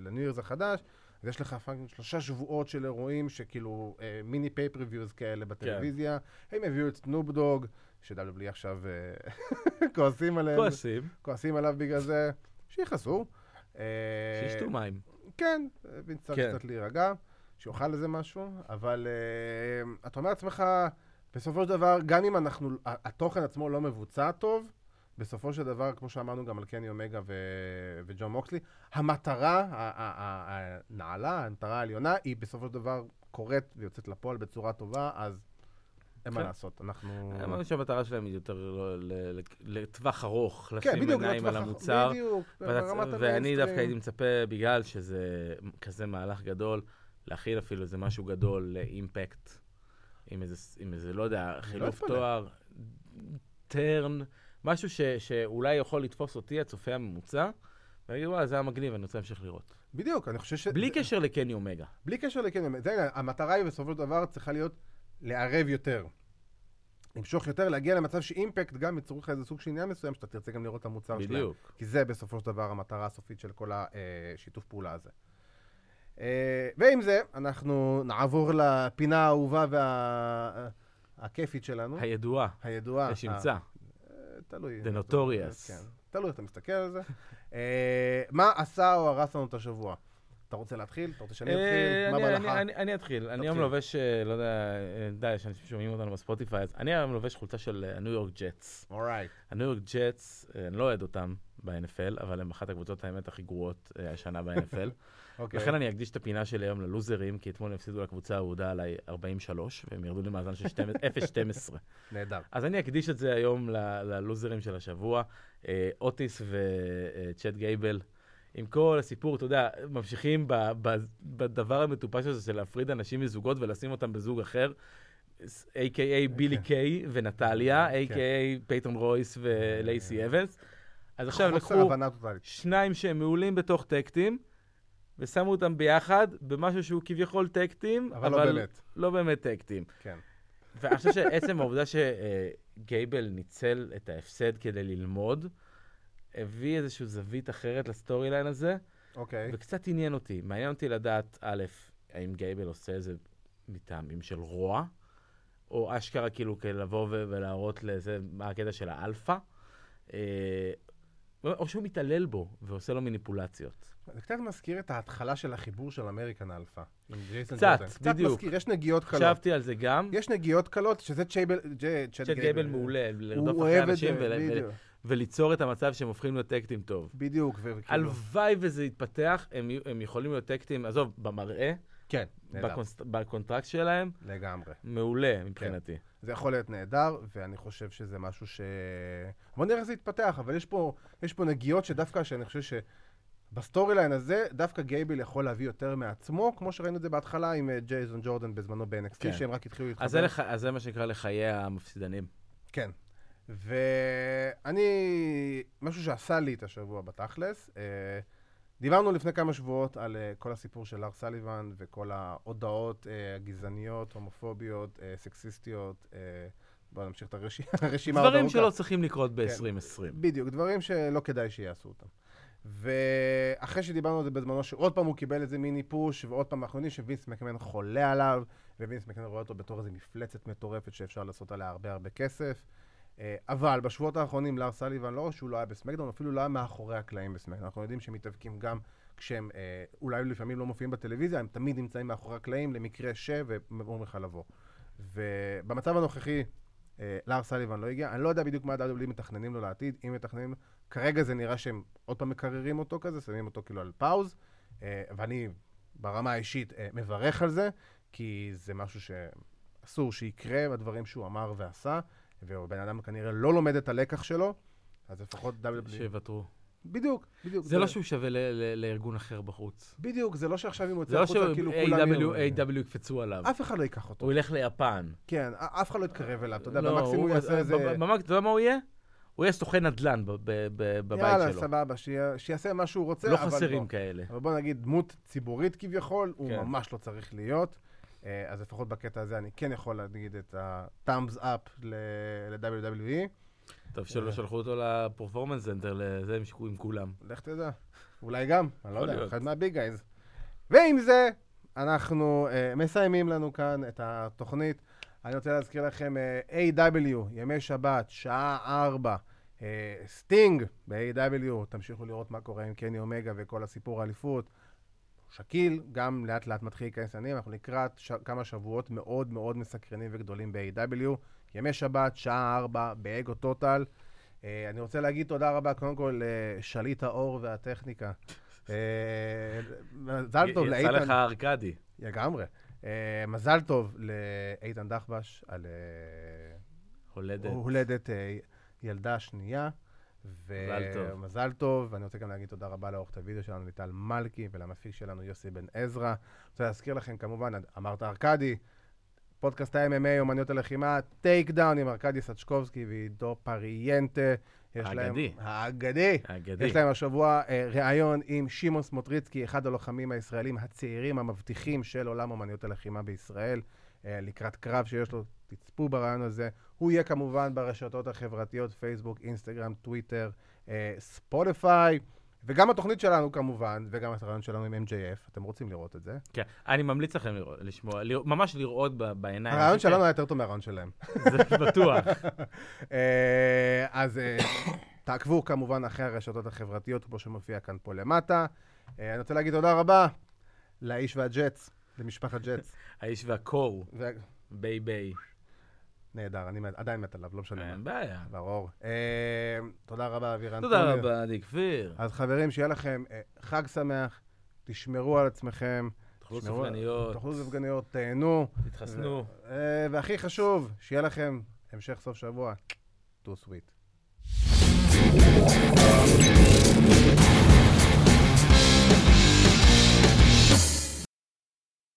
ל New Year's החדש, אז יש לך fucking שלושה שבועות של אירועים שכאילו אה, מיני pay-per-views כאלה בטלוויזיה. הם הביאו את סנופ דוג, ש-WWE עכשיו אה, כועסים עליהם. כועסים, כועסים עליו בגלל זה. שיכעסו. אה, שישתו מים. כן, ויצטרך כן. קצת להירגע, שיאכל איזה משהו, אבל אתה אומר לעצמך, בסופו של דבר, גם אם אנחנו, התוכן עצמו לא מבוצע טוב, בסופו של דבר, כמו שאמרנו גם על קני אומגה ו- וג'ון מוקסלי, המטרה הנעלה, המטרה העליונה, היא בסופו של דבר קורית ויוצאת לפועל בצורה טובה, אז אין מה כן. לעשות, אנחנו... אני מאמין שהמטרה שלהם היא יותר לא- לטווח ארוך, כן, לשים עיניים על המוצר. בדיוק, ואתה- ברמת ואני. דווקא הייתי מצפה, בגלל שזה כזה מהלך גדול, להכיל אפילו איזה משהו גדול לאימפקט, עם איזה, עם איזה, לא יודע, חילוף אתפלא. תואר, טרן, משהו ש, שאולי יכול לתפוס אותי, הצופה הממוצע, ולהגיד, וואלה, זה היה מגניב, אני רוצה להמשיך לראות. בדיוק, אני חושב ש... בלי קשר לקני אומגה. בלי קשר זה העניין, המטרה היא בסופו של דבר צריכה להיות לערב יותר. למשוך יותר, להגיע למצב שאימפקט גם ייצרו לך איזה סוג של עניין מסוים, שאתה תרצה גם לראות את המוצר שלהם. בדיוק. כי זה בסופו של דבר המטרה הסופית של כל השיתוף פעולה הזה. אה, ועם זה, אנחנו נעבור לפינה האהובה והכיפית שלנו, הידועה, הידועה. לשמצה. אה, תלוי. The Notorious. כן, תלוי איך אתה מסתכל על זה. אה, מה עשה או הרס לנו את השבוע? אתה רוצה להתחיל? אתה רוצה שאני אתחיל? מה בא אני- לך? אני- אתחיל. אני היום. לובש, לא יודע, די, יש אנשים ששומעים אותנו בספוטיפיי, אז אני היום לובש חולצה של הניו יורק ג'טס. Alright. הניו יורק ג'טס, אני לא אוהד אותם ב-NFL, אבל הם אחת הקבוצות האמת הכי גרועות השנה ב-NFL. אוקיי. לכן אני אקדיש את הפינה שלי היום ללוזרים, כי אתמול הם הפסידו לקבוצה האהודה עליי 43, והם ירדו למאזן של 0-12. נהדר. אז אני אקדיש את זה היום ללוזרים של השבוע. אה, אוטיס וצ'אד גייבל, עם כל הסיפור, אתה יודע, ממשיכים ב- ב- בדבר המטופש הזה של להפריד אנשים מזוגות ולשים אותם בזוג אחר. A.K.A. בילי קיי ונטליה, כן. A.K.A. פייטון רויס ולייסי אבנס. אז עכשיו לקחו. שניים שהם מעולים בתור tag team, ושמו אותם ביחד במשהו שהוא כביכול tag team, אבל לא באמת. לא באמת tag team. כן. ואני חושב שעצם העובדה שגייבל ניצל את ההפסד כדי ללמוד, הביא איזושהי זווית אחרת ל storyline הזה, אוקיי. וקצת עניין אותי. מעניין אותי לדעת, א', האם גייבל עושה את זה מטעמים של רוע, או אשכרה כאילו לבוא ולהראות לזה מה הקטע של האלפא, אה, או שהוא מתעלל בו ועושה לו מניפולציות. זה קצת מזכיר את ההתחלה של החיבור של אמריקן אלפא. קצת. בדיוק. קצת מזכיר, יש נגיעות קלות. חשבתי על זה גם. יש נגיעות קלות, שזה צ'ייבל, צ'אד גייבל מעולה, לרדוף אחרי אנשים. וליצור את המצב שהם הופכים להיות tag team טוב. בדיוק. הלוואי וזה יתפתח, הם, יכולים להיות tag team, עזוב, במראה, כן, נהדר, בקונטרקט שלהם, לגמרי. מעולה מבחינתי. זה יכול להיות נהדר, ואני חושב שזה משהו ש... בוא נראה איך זה יתפתח, אבל יש פה, יש פה נגיעות שדווקא, שאני חושב שב storyline הזה, דווקא גייבל יכול להביא יותר מעצמו, כמו שראינו את זה בהתחלה עם אה, ג'ייזון ג'ורדן בזמנו ב-NXT, כן. שהם רק התחילו להתחבר. אז זה, לח... אז זה מה שנקרא לחיי המפסידנים. כן. ואני, משהו שעשה לי את השבוע בתכלס, אה, דיברנו לפני כמה שבועות על אה, כל הסיפור של לארס סאליבן וכל ההודעות הגזעניות, הומופוביות, סקסיסטיות. בואו נמשיך את הרש... הרשימה. דברים. שלא צריכים לקרות כן. ב-2020. בדיוק, דברים שלא כדאי שיעשו אותם. ואחרי שדיברנו על זה בזמנו, שעוד פעם הוא קיבל איזה מיני פוש, ועוד פעם אנחנו יודעים שווינס מקמן חולה עליו, ווינס מקמן רואה אותו בתור איזה מפלצת מטורפת שאפשר לעשות עליה הרבה הרבה כסף. אה, אבל בשבועות האחרונים לאר סליבן, לא שהוא לא היה בסמקדאון, אפילו לא היה מאחורי הקלעים בסמקדאון. אנחנו יודעים שהם מתאבקים גם כשהם אה, אולי לפעמים לא מופיעים בטלוויזיה, הם תמיד נמצאים מאחורי הקלעים למקרה ש... ואומרים לך לבוא. ובמצב הנוכחי, אה, לאר סליבן לא הגיע. אני לא יודע בדיוק מה ה-WWE מתכננים לו לעתיד, אם מתכננים. כרגע זה נראה שהם עוד פעם מקררים אותו כזה, שמים אותו כאילו על פאוז, אה, ואני ברמה האישית אה, מברך על זה, כי זה משהו שאסור שיקרה בדברים שהוא אמר ועשה, והבן אדם כנראה לא לומד את הלקח שלו, אז לפחות WWE... שיוותרו. בדיוק, בדיוק. זה לא שהוא שווה ל- ל- לארגון אחר בחוץ. בדיוק, זה לא שעכשיו אם הוא זה יוצא לא החוצה, כאילו כולם... יראו- ש-AW יקפצו עליו. אף אחד לא ייקח אותו. הוא ילך ליפן. כן, אף אחד לא יתקרב אליו, אתה יודע, לא, במקסימום הוא יעשה איזה... אתה יודע מה הוא יהיה? הוא יהיה סוכן נדל"ן בבית יאללה, שלו. סבבה, שיה- שיעשה מה שהוא רוצה, לא חסרים. כאלה. אבל בוא נגיד, דמות ציבורית כביכול, הוא כן. ממש לא צריך להיות. אה, אז לפחות בקטע הזה אני כן יכול להגיד את ה-thumbs up ל-WWE. טוב שלא שלחו אותו ל Performance Center, לזה הם שיקו עם כולם. לך תדע. אולי גם, אני לא יודע. אחד מה big guys. ועם זה, אנחנו אה, מסיימים לנו כאן את התוכנית. אני רוצה להזכיר לכם, אה, AEW, ימי שבת, שעה 4, אה, סטינג ב-AEW, תמשיכו לראות מה קורה עם קני אומגה וכל הסיפור האליפות. שקיל, גם לאט לאט מתחיל להיכנס לעניינים, אנחנו לקראת ש... כמה שבועות מאוד מאוד מסקרנים וגדולים ב-AEW. ימי שבת, שעה 4, באגו טוטל. אה, אני רוצה להגיד תודה רבה קודם כל לשליט האור והטכניקה. אה, מזל טוב לאיתן... יצא לך ארכדי. לגמרי. אה, מזל טוב לאיתן דחבש על הולדת. הולדת ילדה שנייה. מזל טוב. ומזל טוב, ואני רוצה גם להגיד תודה רבה לעורכת הוידאו שלנו, ליטל מלכי, ולמפיק שלנו, יוסי בן עזרא. רוצה להזכיר לכם, כמובן, אמרת ארכדי, פודקאסט ה-MMA, אומניות הלחימה, Takedown עם ארכדי סצ'קובסקי ועידו פריאנטה. האגדי. האגדי. האגדי. יש להם השבוע אה, ראיון עם שמעון סמוטריצקי, אחד הלוחמים הישראלים הצעירים המבטיחים של עולם אומניות הלחימה בישראל, אה, לקראת קרב שיש לו, תצפו בראיון הזה. הוא יהיה כמובן ברשתות החברתיות, פייסבוק, אינסטגרם, טוויטר, אה, ספוטיפיי. וגם התוכנית שלנו כמובן, וגם הריאיון שלנו עם MJF, אתם רוצים לראות את זה. כן, אני ממליץ לכם לראות, לשמוע, לראות, ממש לראות ב- בעיניים. הריאיון שלנו היה יותר טוב מהריאיון שלהם. זה בטוח. אה, אז אה, תעקבו כמובן אחרי הרשתות החברתיות, כמו שמופיע כאן פה למטה. אה, אני רוצה להגיד תודה רבה לאיש והג'טס, למשפחת ג'טס. האיש והקור, ביי ביי. נהדר, אני עדיין מת עליו, לא משנה. אין בעיה. ברור. אה, תודה רבה, אבירן תודה. רבה, עדי כפיר. אז חברים, שיהיה לכם אה, חג שמח, תשמרו על עצמכם. תאכלו סופגניות, תאכלו סופגניות, תהנו. תתחסנו. אה, והכי חשוב, שיהיה לכם המשך סוף שבוע. too sweet.